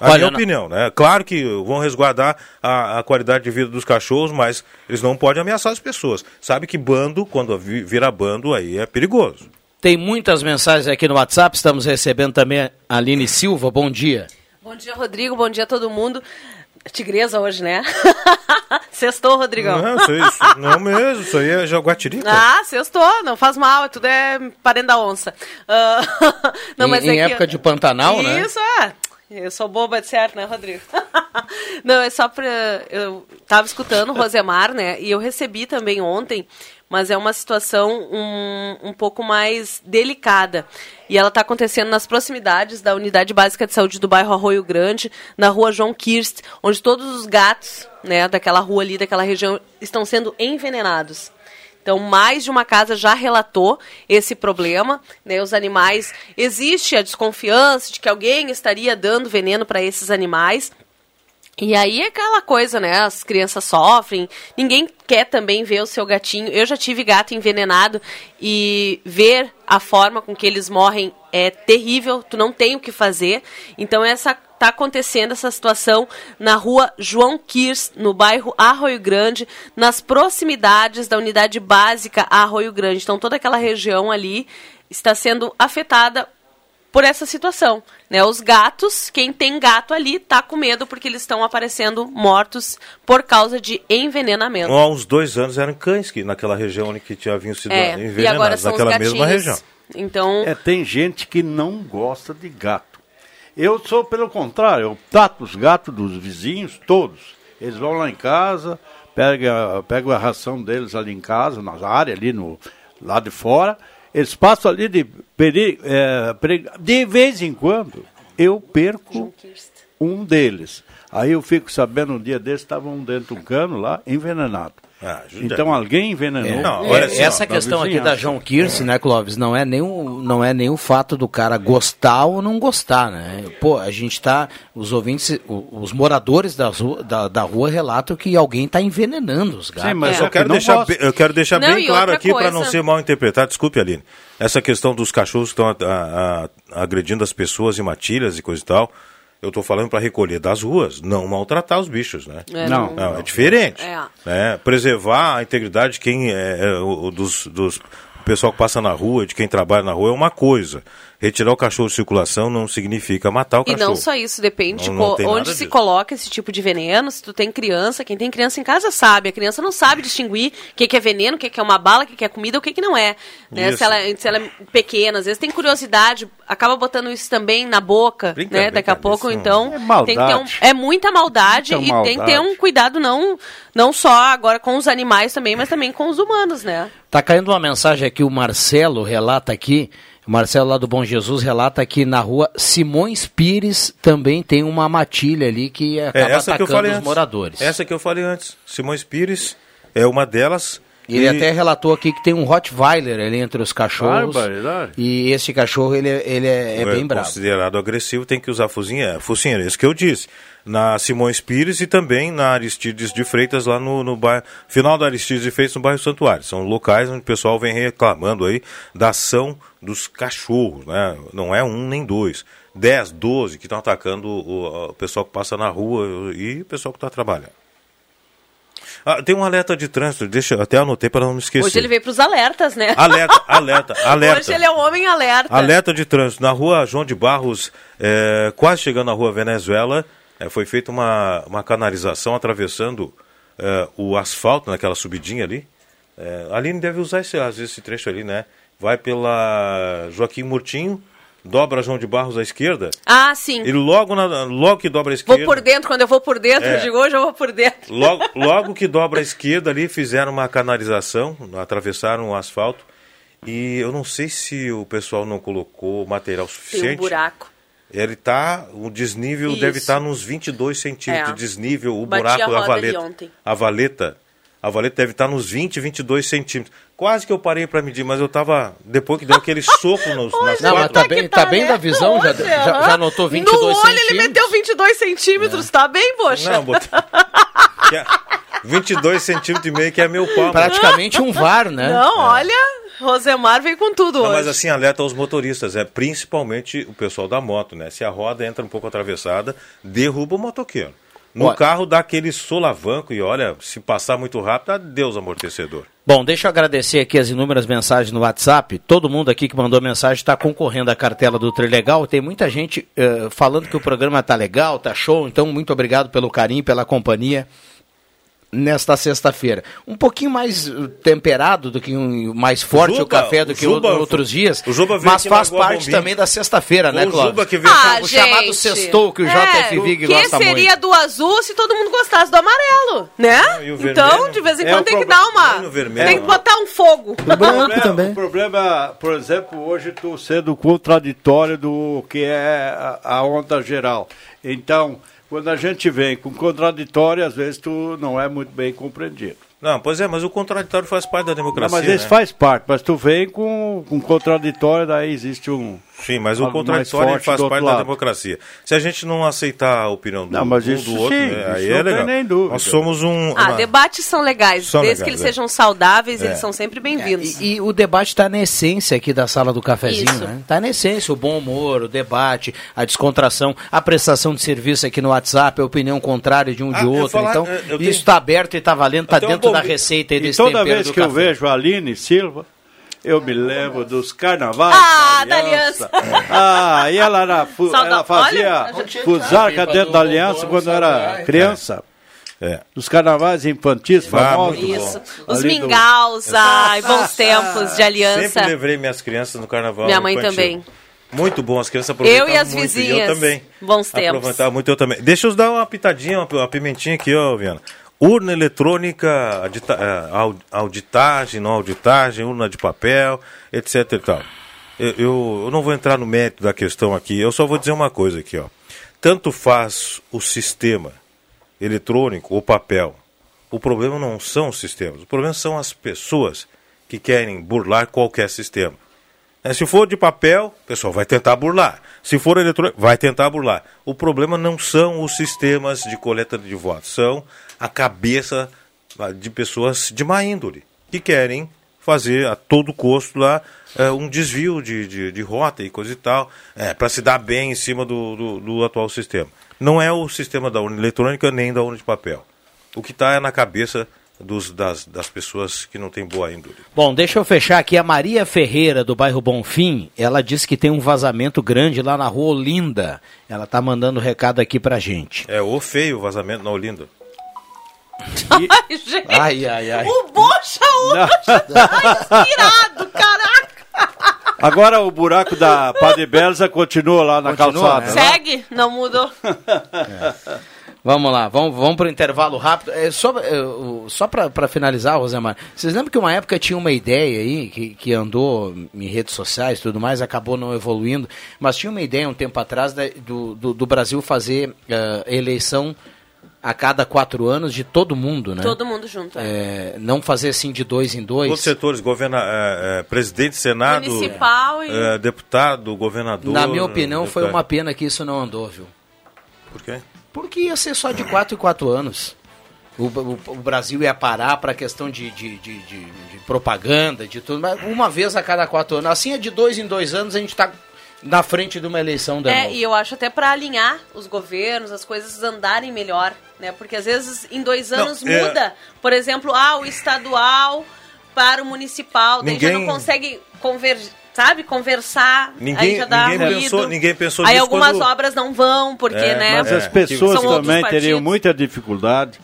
A Olha, minha opinião, né? Claro que vão resguardar a, a, qualidade de vida dos cachorros, mas eles não podem ameaçar as pessoas. Sabe que bando, quando vira bando, aí é perigoso. Tem muitas mensagens aqui no WhatsApp, estamos recebendo também a Aline Silva, bom dia. Bom dia, Rodrigo, bom dia a todo mundo. Tigresa hoje, né? sextou, Rodrigão. Não, isso, isso, não mesmo, isso aí é jaguatirica. Ah, sextou, não faz mal, tudo é parente da onça. Uh, não, em, mas em é época que... de Pantanal, isso, né? Isso, é. Eu sou boba de certo, né, Rodrigo? não, é só pra... Eu tava escutando o Rosemar, né, e eu recebi também ontem mas é uma situação um, um pouco mais delicada. E ela está acontecendo nas proximidades da Unidade Básica de Saúde do bairro Arroio Grande, na rua João Kirst, onde todos os gatos né, daquela rua ali, daquela região, estão sendo envenenados. Então, mais de uma casa já relatou esse problema. Né, os animais. Existe a desconfiança de que alguém estaria dando veneno para esses animais. E aí é aquela coisa, né? As crianças sofrem, ninguém quer também ver o seu gatinho. Eu já tive gato envenenado e ver a forma com que eles morrem é terrível, tu não tem o que fazer. Então essa tá acontecendo essa situação na rua João Kirs, no bairro Arroio Grande, nas proximidades da unidade básica Arroio Grande. Então toda aquela região ali está sendo afetada por essa situação. Né? Os gatos, quem tem gato ali, tá com medo porque eles estão aparecendo mortos por causa de envenenamento. Há uns dois anos eram cães que naquela região ali que tinham sido É, envenenados, e agora são os naquela mesma gatinhos. região. Então, É, tem gente que não gosta de gato. Eu sou pelo contrário, eu trato os gatos dos vizinhos todos. Eles vão lá em casa, pegam pega a ração deles ali em casa, na área, ali no lá de fora. Eles passam ali de é, de vez em quando eu perco um deles. Aí eu fico sabendo um dia desse estava um dentro de um cano lá envenenado. Então alguém envenenou. É, essa questão aqui da João Kirse, né, Clóvis, não é nem o, não é nem o fato do cara gostar ou não gostar, né? Pô, a gente tá, os ouvintes, os moradores das ru- da, da rua relatam que alguém tá envenenando os gatos. mas eu quero deixar, bem- eu quero deixar Não, bem claro aqui para não ser mal interpretado. Desculpe, Aline. Essa questão dos cachorros que estão agredindo as pessoas em matilhas e coisa e tal. Eu estou falando para recolher das ruas, não maltratar os bichos, né? É, Não. não, é diferente. É. né? Preservar a integridade de quem é, é, o- dos, dos pessoal que passa na rua, de quem trabalha na rua é uma coisa. Retirar o cachorro de circulação não significa matar o E cachorro. não só isso, depende Não- nada onde se disso. coloca esse tipo de veneno. Se tu tem criança, quem tem criança em casa sabe. A criança não sabe distinguir o que, que é veneno, o que, que é uma bala, o que, que é comida, o que, que não é. Né? Se, ela, se ela é pequena, às vezes tem curiosidade, acaba botando isso também na boca, Brinca, né? Daqui a pouco, então. É tem que ter um, maldade. é muita maldade Muita e tem que ter maldade. um cuidado não, não só agora com os animais também, mas também com os humanos, né? Tá caindo uma mensagem aqui, o Marcelo relata aqui, Marcelo lá do Bom Jesus relata que na rua Simões Pires também tem uma matilha ali que É, acaba que eu atacando falei os antes. moradores. Essa que eu falei antes. Simões Pires é uma delas. Ele E- até relatou aqui que tem um Rottweiler ali entre os cachorros. Barbaridade. E esse cachorro, ele, é- ele é, é bem bravo. considerado agressivo, tem que usar focinheira. Focinheira, isso que eu disse. Na Simões Pires e também na Aristides de Freitas, lá no, no bairro. Final da Aristides de Freitas, no bairro Santuário. São locais onde o pessoal vem reclamando aí da ação dos cachorros, né? Não é um nem dois. 10, 12 que estão atacando o, o pessoal que passa na rua e o pessoal que está trabalhando. Ah, tem um alerta de trânsito, deixa eu até anotei para não me esquecer. Hoje ele veio pros alertas, né? Alerta, alerta, alerta. Hoje ele é o homem alerta. Alerta de trânsito. Na rua João de Barros, é, quase chegando na rua Venezuela, é, foi feita uma, uma canalização atravessando é, o asfalto naquela subidinha ali. É, a Aline deve usar esse, vezes, esse trecho ali, né? Vai pela Joaquim Murtinho, dobra João de Barros à esquerda. Ah, sim. E logo, na, logo que dobra a Vou esquerda. por dentro, quando eu vou por dentro, É. digo, hoje eu vou por dentro. Logo, logo que dobra a esquerda ali, fizeram uma canalização, atravessaram o asfalto. E eu não sei se o pessoal não colocou material Tem um suficiente. buraco. Ele tá, o desnível Isso. deve estar nos 22 centímetros É. de desnível, o Bati buraco, a valeta. A valeta, a valeta deve estar nos 20, 22 centímetros. Quase que eu parei para medir, mas eu tava, depois que deu aquele soco nos, nas Não, mas quatro... tá bem, tá bem da visão, já, já, já notou 22 No olho centímetros. ele meteu 22 centímetros, tá bem, poxa? Não, botei... que é 22 centímetros e meio que é meu palmo. Praticamente um VAR, né? Não, olha, Rosemar veio com tudo Não, hoje. mas assim, alerta aos motoristas, é principalmente o pessoal da moto, né? Se a roda entra um pouco atravessada, derruba o motoqueiro. No Olha. carro dá aquele solavanco e olha, se passar muito rápido, adeus amortecedor. Bom, deixa eu agradecer aqui as inúmeras mensagens no WhatsApp. Todo mundo aqui que mandou mensagem está concorrendo à cartela do Trilegal. Tem muita gente eh, falando que o programa tá legal, tá show. Então, muito obrigado pelo carinho, pela companhia. Nesta sexta-feira. Um pouquinho mais uh, temperado do que um mais forte o, Juba- café do o que Juba- o- outros dias, o mas faz parte também da sexta-feira, né, O Cláudio? Juba que veio- Ah, o chamado gente. sextou que o É, JF Vig o que gosta seria muito. do azul se todo mundo gostasse do amarelo, né? e o então, de vez em É quando o tem que dar uma... vermelho. Tem que botar um fogo. O problema, o problema, por exemplo, hoje estou sendo contraditório do que é a, a onda geral. Então, quando a gente vem com contraditório, às vezes tu não é muito bem compreendido. Não, pois é, mas o contraditório faz parte da Não, democracia. mas esse né? faz parte, mas tu vem com, com contraditório, daí existe um. Sim, mas o contraditório forte faz parte da democracia. Se a gente não aceitar a opinião do, Não, mas um isso do outro, sim, né, aí isso é não tem legal. nem dúvida. Nós somos um. Ah, uma- debates são legais, São desde legais, que eles é. sejam saudáveis, É. eles são sempre bem-vindos. E, e o debate está na essência aqui da sala do cafezinho, Isso. né? Está na essência, o bom humor, o debate, a descontração, a prestação de serviço aqui no WhatsApp, a opinião contrária de um de Ah, eu outro. falar- então, eu- eu isso tenho- está aberto e está valendo, está Eu tenho um dentro da receita e E desse toda tempero vez do que eu café. vejo a Aline Silva, eu me lembro dos carnavais. Ah, da da aliança. Ah, e ela, era, ela fazia fusarca dentro da aliança quando era criança. É. Dos carnavais infantis Ah, famosos. muito Isso. Os Ali do- mingaus, ai, bons tempos de aliança. Sempre levei minhas crianças no carnaval. Minha mãe infantil. também. Muito bom, as crianças Eu aproveitavam e as muito, vizinhas. eu também. Bons tempos. Aproveitava muito, eu também. Deixa eu dar uma pitadinha, uma, uma pimentinha aqui, ó, Viana. Urna eletrônica, audita- au- auditagem, não auditagem, urna de papel, etc e tal. Eu, eu, eu não vou entrar no mérito da questão aqui, eu só vou dizer uma coisa aqui, ó. Tanto faz o sistema eletrônico ou papel. O problema não são os sistemas, o problema são as pessoas que querem burlar qualquer sistema. É, se for de papel, o pessoal vai tentar burlar. Se for eletrônico, vai tentar burlar. O problema não são os sistemas de coleta de votos, são a cabeça ah, de pessoas de má índole, que querem fazer a todo custo lá eh, um desvio de, de, de rota e coisa e tal, para se dar bem em cima do, do, do atual sistema. Não é o sistema da urna eletrônica nem da urna de papel. O que está é na cabeça dos, das, das pessoas que não têm boa índole. Bom, deixa eu fechar aqui. A Maria Ferreira, do bairro Bonfim, ela disse que tem um vazamento grande lá na rua Olinda. Ela tá mandando recado aqui pra gente. É o feio o vazamento na Olinda. Ai, gente. Ai, ai, ai. O Bocha hoje tá inspirado, caraca. Agora o buraco da Padre Belza continua lá na Continua, calçada. né? Segue? Não mudou. Vamos lá, vamos, vamos para o intervalo rápido. É, só é, só para finalizar, Rosemar, vocês lembram que uma época tinha uma ideia aí, que, que andou em redes sociais e tudo mais, acabou não evoluindo, mas tinha uma ideia um tempo atrás né, do, do, do Brasil fazer eh, eleição a cada quatro anos de todo mundo, né? Todo mundo junto. é. É, não fazer assim de dois em dois. Todos os setores, governa, é, é, presidente, senado, Municipal e- é, deputado, governador. Na minha opinião, foi deputado. uma pena que isso não andou, viu? Por quê? Porque ia ser só de 4 em 4 anos. O, o- o Brasil ia parar para a questão de, de, de, de- de propaganda, de tudo, mas uma vez a cada quatro anos. Assim é de dois em dois anos, a gente está na frente de uma eleição da É, e eu acho até pra alinhar os governos, as coisas andarem melhor, né? Porque às vezes em dois Não, anos é- muda. Por exemplo, ah, o estadual para o municipal, daí já não consegue convergir. Sabe, conversar, Ninguém- aí já dá ninguém pensou- ninguém pensou Aí nisso algumas quando- obras não vão, porque, É, né? Mas as pessoas são outros também teriam muita dificuldade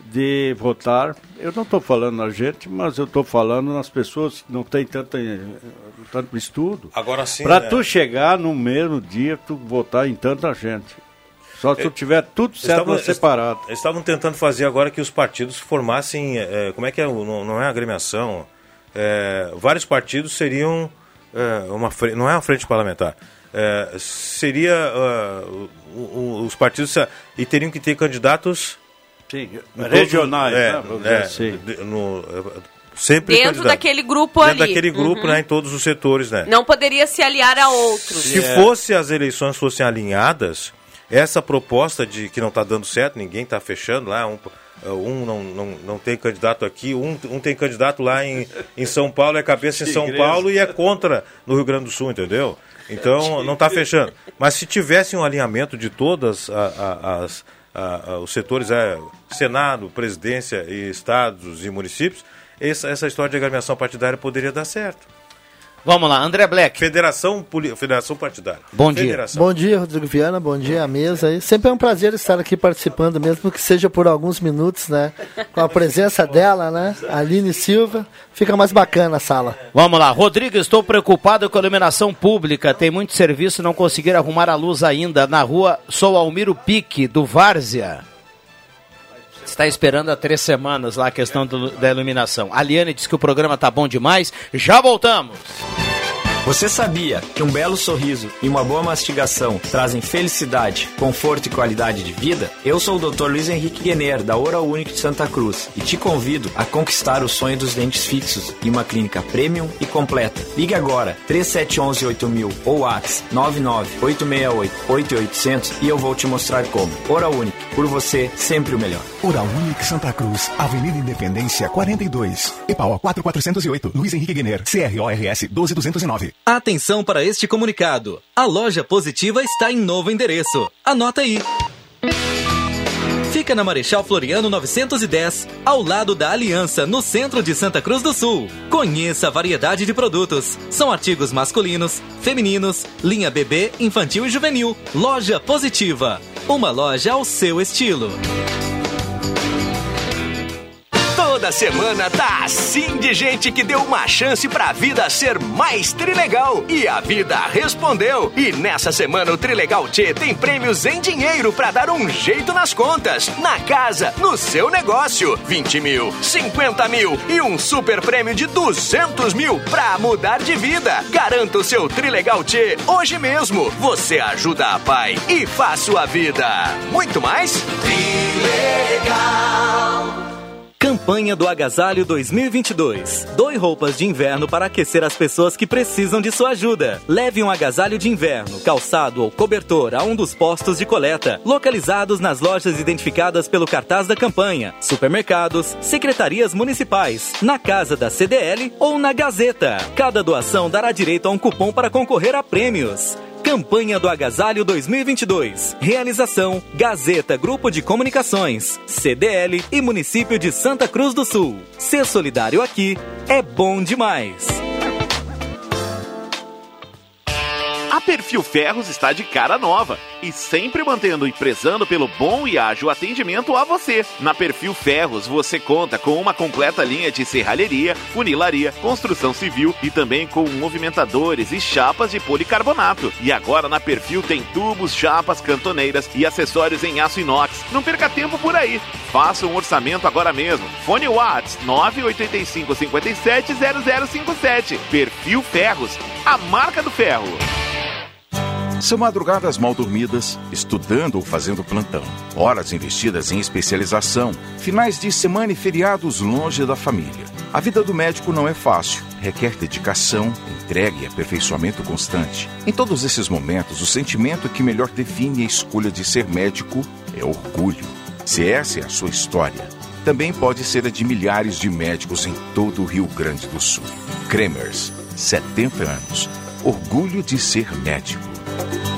de votar. Eu não estou falando na gente, mas eu estou falando nas pessoas que não têm tanta, eh, tanto estudo. Agora sim, Para né? tu chegar no mesmo dia, tu votar em tanta gente. Só se tu tiver tudo certo Estavam- separado. est- Estavam tentando fazer agora que os partidos formassem, é, como é que é, não, não é agremiação, é, vários partidos seriam é, uma fre- não é uma frente parlamentar, é, seria o- os partidos e teriam que ter candidatos Sim, todos- regionais, é, né, é, assim. no- é, sempre Dentro candidato. daquele grupo Dentro ali. daquele grupo, Uhum. né, em todos os setores, né? Não poderia se aliar a outros. Se fosse as eleições fossem alinhadas, essa proposta de que não está dando certo, ninguém está fechando lá, um, um não, não, não tem candidato aqui, um, um tem candidato lá em, em São Paulo, é cabeça em São. Paulo e é contra no Rio Grande do Sul, entendeu? Então não está fechando. Mas se tivesse um alinhamento de todas as, a- a- os setores, é, Senado, presidência e estados e municípios, essa, essa história de agremiação partidária poderia dar certo. Vamos lá, André Black. Federação, Poli- Federação Partidária. Bom dia. Federação. Bom dia, Rodrigo Viana. Bom dia à mesa aí. Sempre é um prazer estar aqui participando, mesmo que seja por alguns minutos, né? Com a presença dela, né? Aline Silva. Fica mais bacana a sala. Vamos lá, Rodrigo, estou preocupado com a iluminação pública. Tem muito serviço, não conseguir arrumar a luz ainda. Na rua Sou Almiro Pique, do Várzea. Está esperando há três semanas lá a questão do- da iluminação. A Liane disse que o programa tá bom demais. Já voltamos. Você sabia que um belo sorriso e uma boa mastigação trazem felicidade, conforto e qualidade de vida? Eu sou o Dr. Luiz Henrique Guener, da Oral de Santa Cruz, e te convido a conquistar o sonho dos dentes fixos em uma clínica premium e completa. Ligue agora, 3711-8000 ou WhatsApp 99868-8800 e eu vou te mostrar como. Oral por você, sempre o melhor. Oral Santa Cruz, Avenida Independência 42, EPAO 4408, Luiz Henrique Guener, CRORS 12209. Atenção para este comunicado. A loja positiva está em novo endereço. Anota aí. Fica na Marechal Floriano 910, ao lado da Aliança, no centro de Santa Cruz do Sul. Conheça a variedade de produtos. São artigos masculinos, femininos, linha bebê, infantil e juvenil. Loja Positiva. Uma loja ao seu estilo. Toda semana tá assim de gente que deu uma chance pra vida ser mais trilegal. E a vida respondeu. E nessa semana o Trilegal T tem prêmios em dinheiro pra dar um jeito nas contas. Na casa, no seu negócio. 20 mil, 50 mil e um super prêmio de 200 mil pra mudar de vida. Garanta o seu Trilegal T hoje mesmo. Você ajuda a pai e faz sua vida. Muito mais? Trilegal. Campanha do Agasalho 2022. Doe roupas de inverno para aquecer as pessoas que precisam de sua ajuda. Leve um agasalho de inverno, calçado ou cobertor a um dos postos de coleta, localizados nas lojas identificadas pelo cartaz da campanha, supermercados, secretarias municipais, na casa da CDL ou na Gazeta. Cada doação dará direito a um cupom para concorrer a prêmios. Campanha do Agasalho 2022. Realização: Gazeta Grupo de Comunicações, CDL e Município de Santa Cruz do Sul. Ser solidário aqui é bom demais. A Perfil Ferros está de cara nova e sempre mantendo e prezando pelo bom e ágil atendimento a você. Na Perfil Ferros você conta com uma completa linha de serralheria, funilaria, construção civil e também com movimentadores e chapas de policarbonato. E agora na Perfil tem tubos, chapas, cantoneiras e acessórios em aço inox. Não perca tempo por aí. Faça um orçamento agora mesmo. Fone Whats 985 57 0057. Perfil Ferros, a marca do ferro. São madrugadas mal dormidas, estudando ou fazendo plantão, horas investidas em especialização, finais de semana e feriados longe da família. A vida do médico não é fácil, requer dedicação, entrega e aperfeiçoamento constante. Em todos esses momentos, o sentimento que melhor define a escolha de ser médico é orgulho. Se essa é a sua história, também pode ser a de milhares de médicos em todo o Rio Grande do Sul. Kremers, 70 anos. Orgulho de ser médico. Thank you.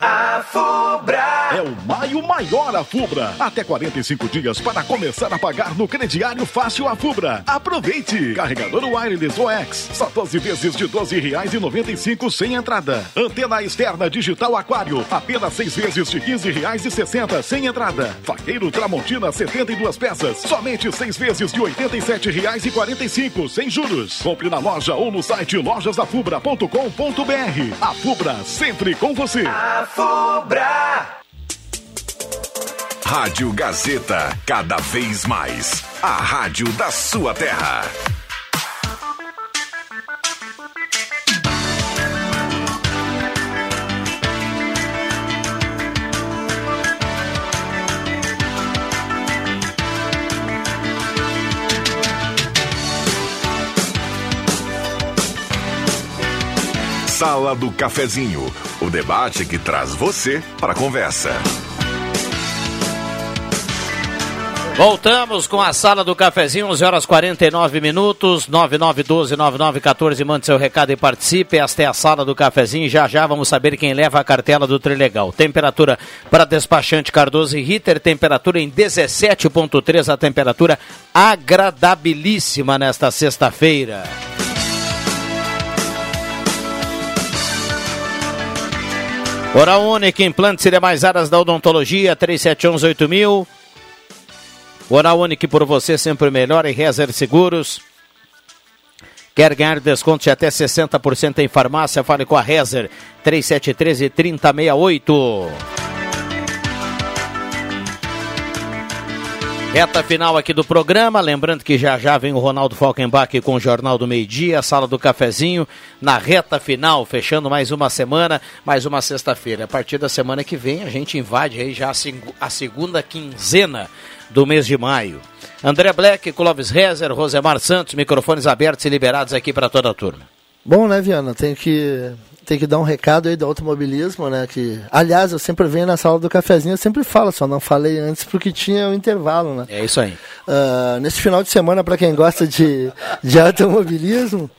A Fubra. É o maio maior a Fubra. Até 45 dias para começar a pagar no crediário fácil a Fubra. Aproveite! Carregador wireless OX, só 12 vezes de R$ 12,95 sem entrada. Antena externa digital aquário, apenas 6 vezes de R$ 15,60 sem entrada. Faqueiro Tramontina 72 peças, somente 6 vezes de R$ 87,45 sem juros. Compre na loja ou no site lojasafubra.com.br. A Fubra, sempre com você. Fubra. Rádio Gazeta, cada vez mais. A rádio da sua terra. Sala do Cafezinho, o debate que traz você para a conversa. Voltamos com a sala do cafezinho, 11 horas 49 minutos, 9912-9914. Mande seu recado e participe. Esta é a sala do cafezinho. Já já vamos saber quem leva a cartela do Trilegal. Temperatura para despachante Cardoso e Ritter, temperatura em 17,3, a temperatura agradabilíssima nesta sexta-feira. Oral Única, implantes e demais áreas da odontologia, 3711-8000. Oral Única por você sempre melhor em Rezer Seguros. Quer ganhar desconto de até 60% em farmácia? Fale com a Rezer 3713 Reta final aqui do programa, lembrando que já já vem o Ronaldo Falkenbach com o Jornal do Meio Dia, Sala do Cafezinho, na reta final, fechando mais uma semana, mais uma sexta-feira. A partir da semana que vem a gente invade aí já a, seg a segunda quinzena do mês de maio. André Black, Clóvis Rezer, Rosemar Santos, microfones abertos e liberados aqui para toda a turma. Bom, né, Viana? Tem que, tem que dar um recado aí do automobilismo, né? Que, aliás, eu sempre venho na sala do cafezinho, eu sempre falo, só não falei antes porque tinha o um intervalo, né? É isso aí. Uh, nesse final de semana, para quem gosta de, de automobilismo,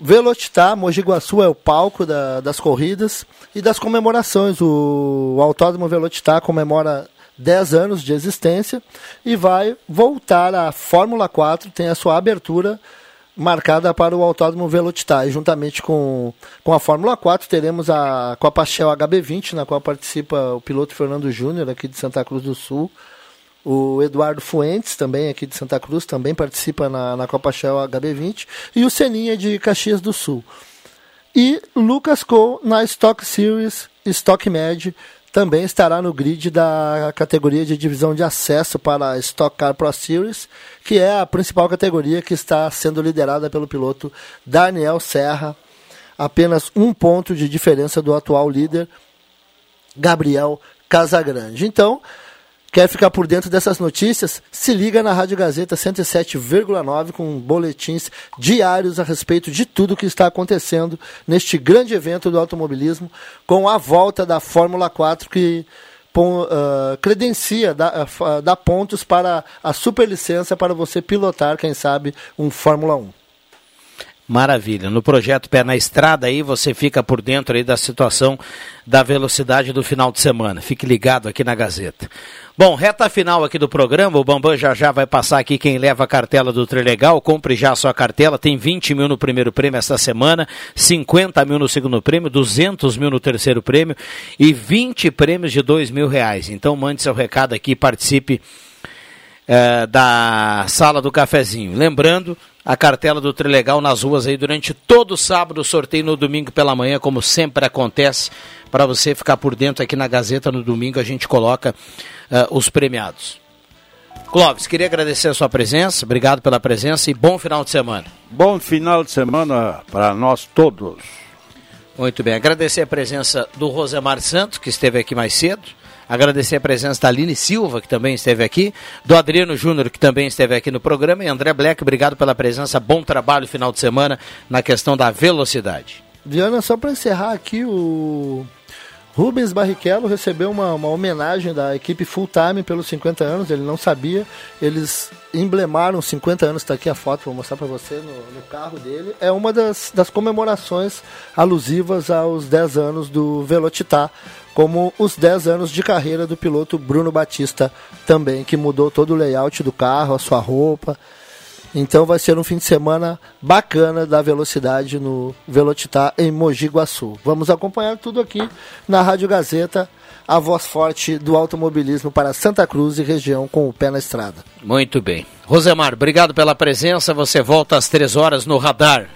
Velocitar, Mogi Guaçu é o palco da, das corridas e das comemorações. O, o Autódromo Velocitar comemora 10 anos de existência e vai voltar à Fórmula 4, tem a sua abertura marcada para o Autódromo Velocitar. E juntamente com, com a Fórmula 4 teremos a Copa Shell HB20, na qual participa o piloto Fernando Júnior, aqui de Santa Cruz do Sul. O Eduardo Fuentes, também aqui de Santa Cruz, também participa na, na Copa Shell HB20. E o Seninha de Caxias do Sul. E Lucas Cole na Stock Series, Stock Med, também estará no grid da categoria de divisão de acesso para a Stock Car Pro Series, que é a principal categoria que está sendo liderada pelo piloto Daniel Serra, apenas um ponto de diferença do atual líder Gabriel Casagrande. Então, Quer ficar por dentro dessas notícias? Se liga na Rádio Gazeta 107,9 com boletins diários a respeito de tudo que está acontecendo neste grande evento do automobilismo, com a volta da Fórmula 4 que uh, credencia, dá, uh, dá pontos para a superlicença para você pilotar, quem sabe, um Fórmula 1. Maravilha. No projeto Pé na Estrada aí você fica por dentro aí da situação da velocidade do final de semana. Fique ligado aqui na Gazeta. Bom, reta final aqui do programa, o Bambam já já vai passar aqui quem leva a cartela do Trilegal, compre já a sua cartela, tem 20 mil no primeiro prêmio esta semana, 50 mil no segundo prêmio, 200 mil no terceiro prêmio e 20 prêmios de 2 mil reais. Então mande seu recado aqui e participe é, da sala do cafezinho. Lembrando, a cartela do Trilegal nas ruas aí durante todo o sábado, sorteio no domingo pela manhã, como sempre acontece, para você ficar por dentro aqui na Gazeta no domingo, a gente coloca uh, os premiados. Clóvis, queria agradecer a sua presença, obrigado pela presença e bom final de semana. Bom final de semana para nós todos. Muito bem, agradecer a presença do Rosemar Santos, que esteve aqui mais cedo. Agradecer a presença da Aline Silva, que também esteve aqui, do Adriano Júnior, que também esteve aqui no programa, e André Black, obrigado pela presença, bom trabalho final de semana na questão da velocidade. Diana, só para encerrar aqui, o Rubens Barrichello recebeu uma, uma homenagem da equipe Full Time pelos 50 anos, ele não sabia, eles emblemaram 50 anos, está aqui a foto, vou mostrar para você no, no, carro dele, é uma das, das comemorações alusivas aos 10 anos do Velocitar, como os 10 anos de carreira do piloto Bruno Batista também, que mudou todo o layout do carro, a sua roupa. Então vai ser um fim de semana bacana da velocidade no Velocitar em Mogi Guaçu. Vamos acompanhar tudo aqui na Rádio Gazeta, a voz forte do automobilismo para Santa Cruz e região com o pé na estrada. Muito bem. Rosemar, obrigado pela presença. Você volta às três horas no radar.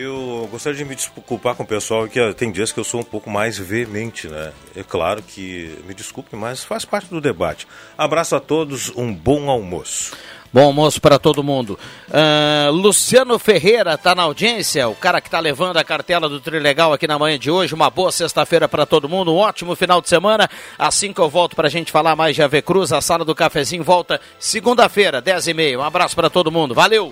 Eu gostaria de me desculpar com o pessoal que tem dias que eu sou um pouco mais veemente, né? É claro que me desculpe, mas faz parte do debate. Abraço a todos, um bom almoço. Bom almoço para todo mundo. Uh, Luciano Ferreira está na audiência, o cara que está levando a cartela do Trilegal aqui na manhã de hoje. Uma boa sexta-feira para todo mundo, um ótimo final de semana. Assim que eu volto para a gente falar mais de Ave Cruz, a sala do cafezinho volta segunda-feira, 10h30. Um abraço para todo mundo, valeu!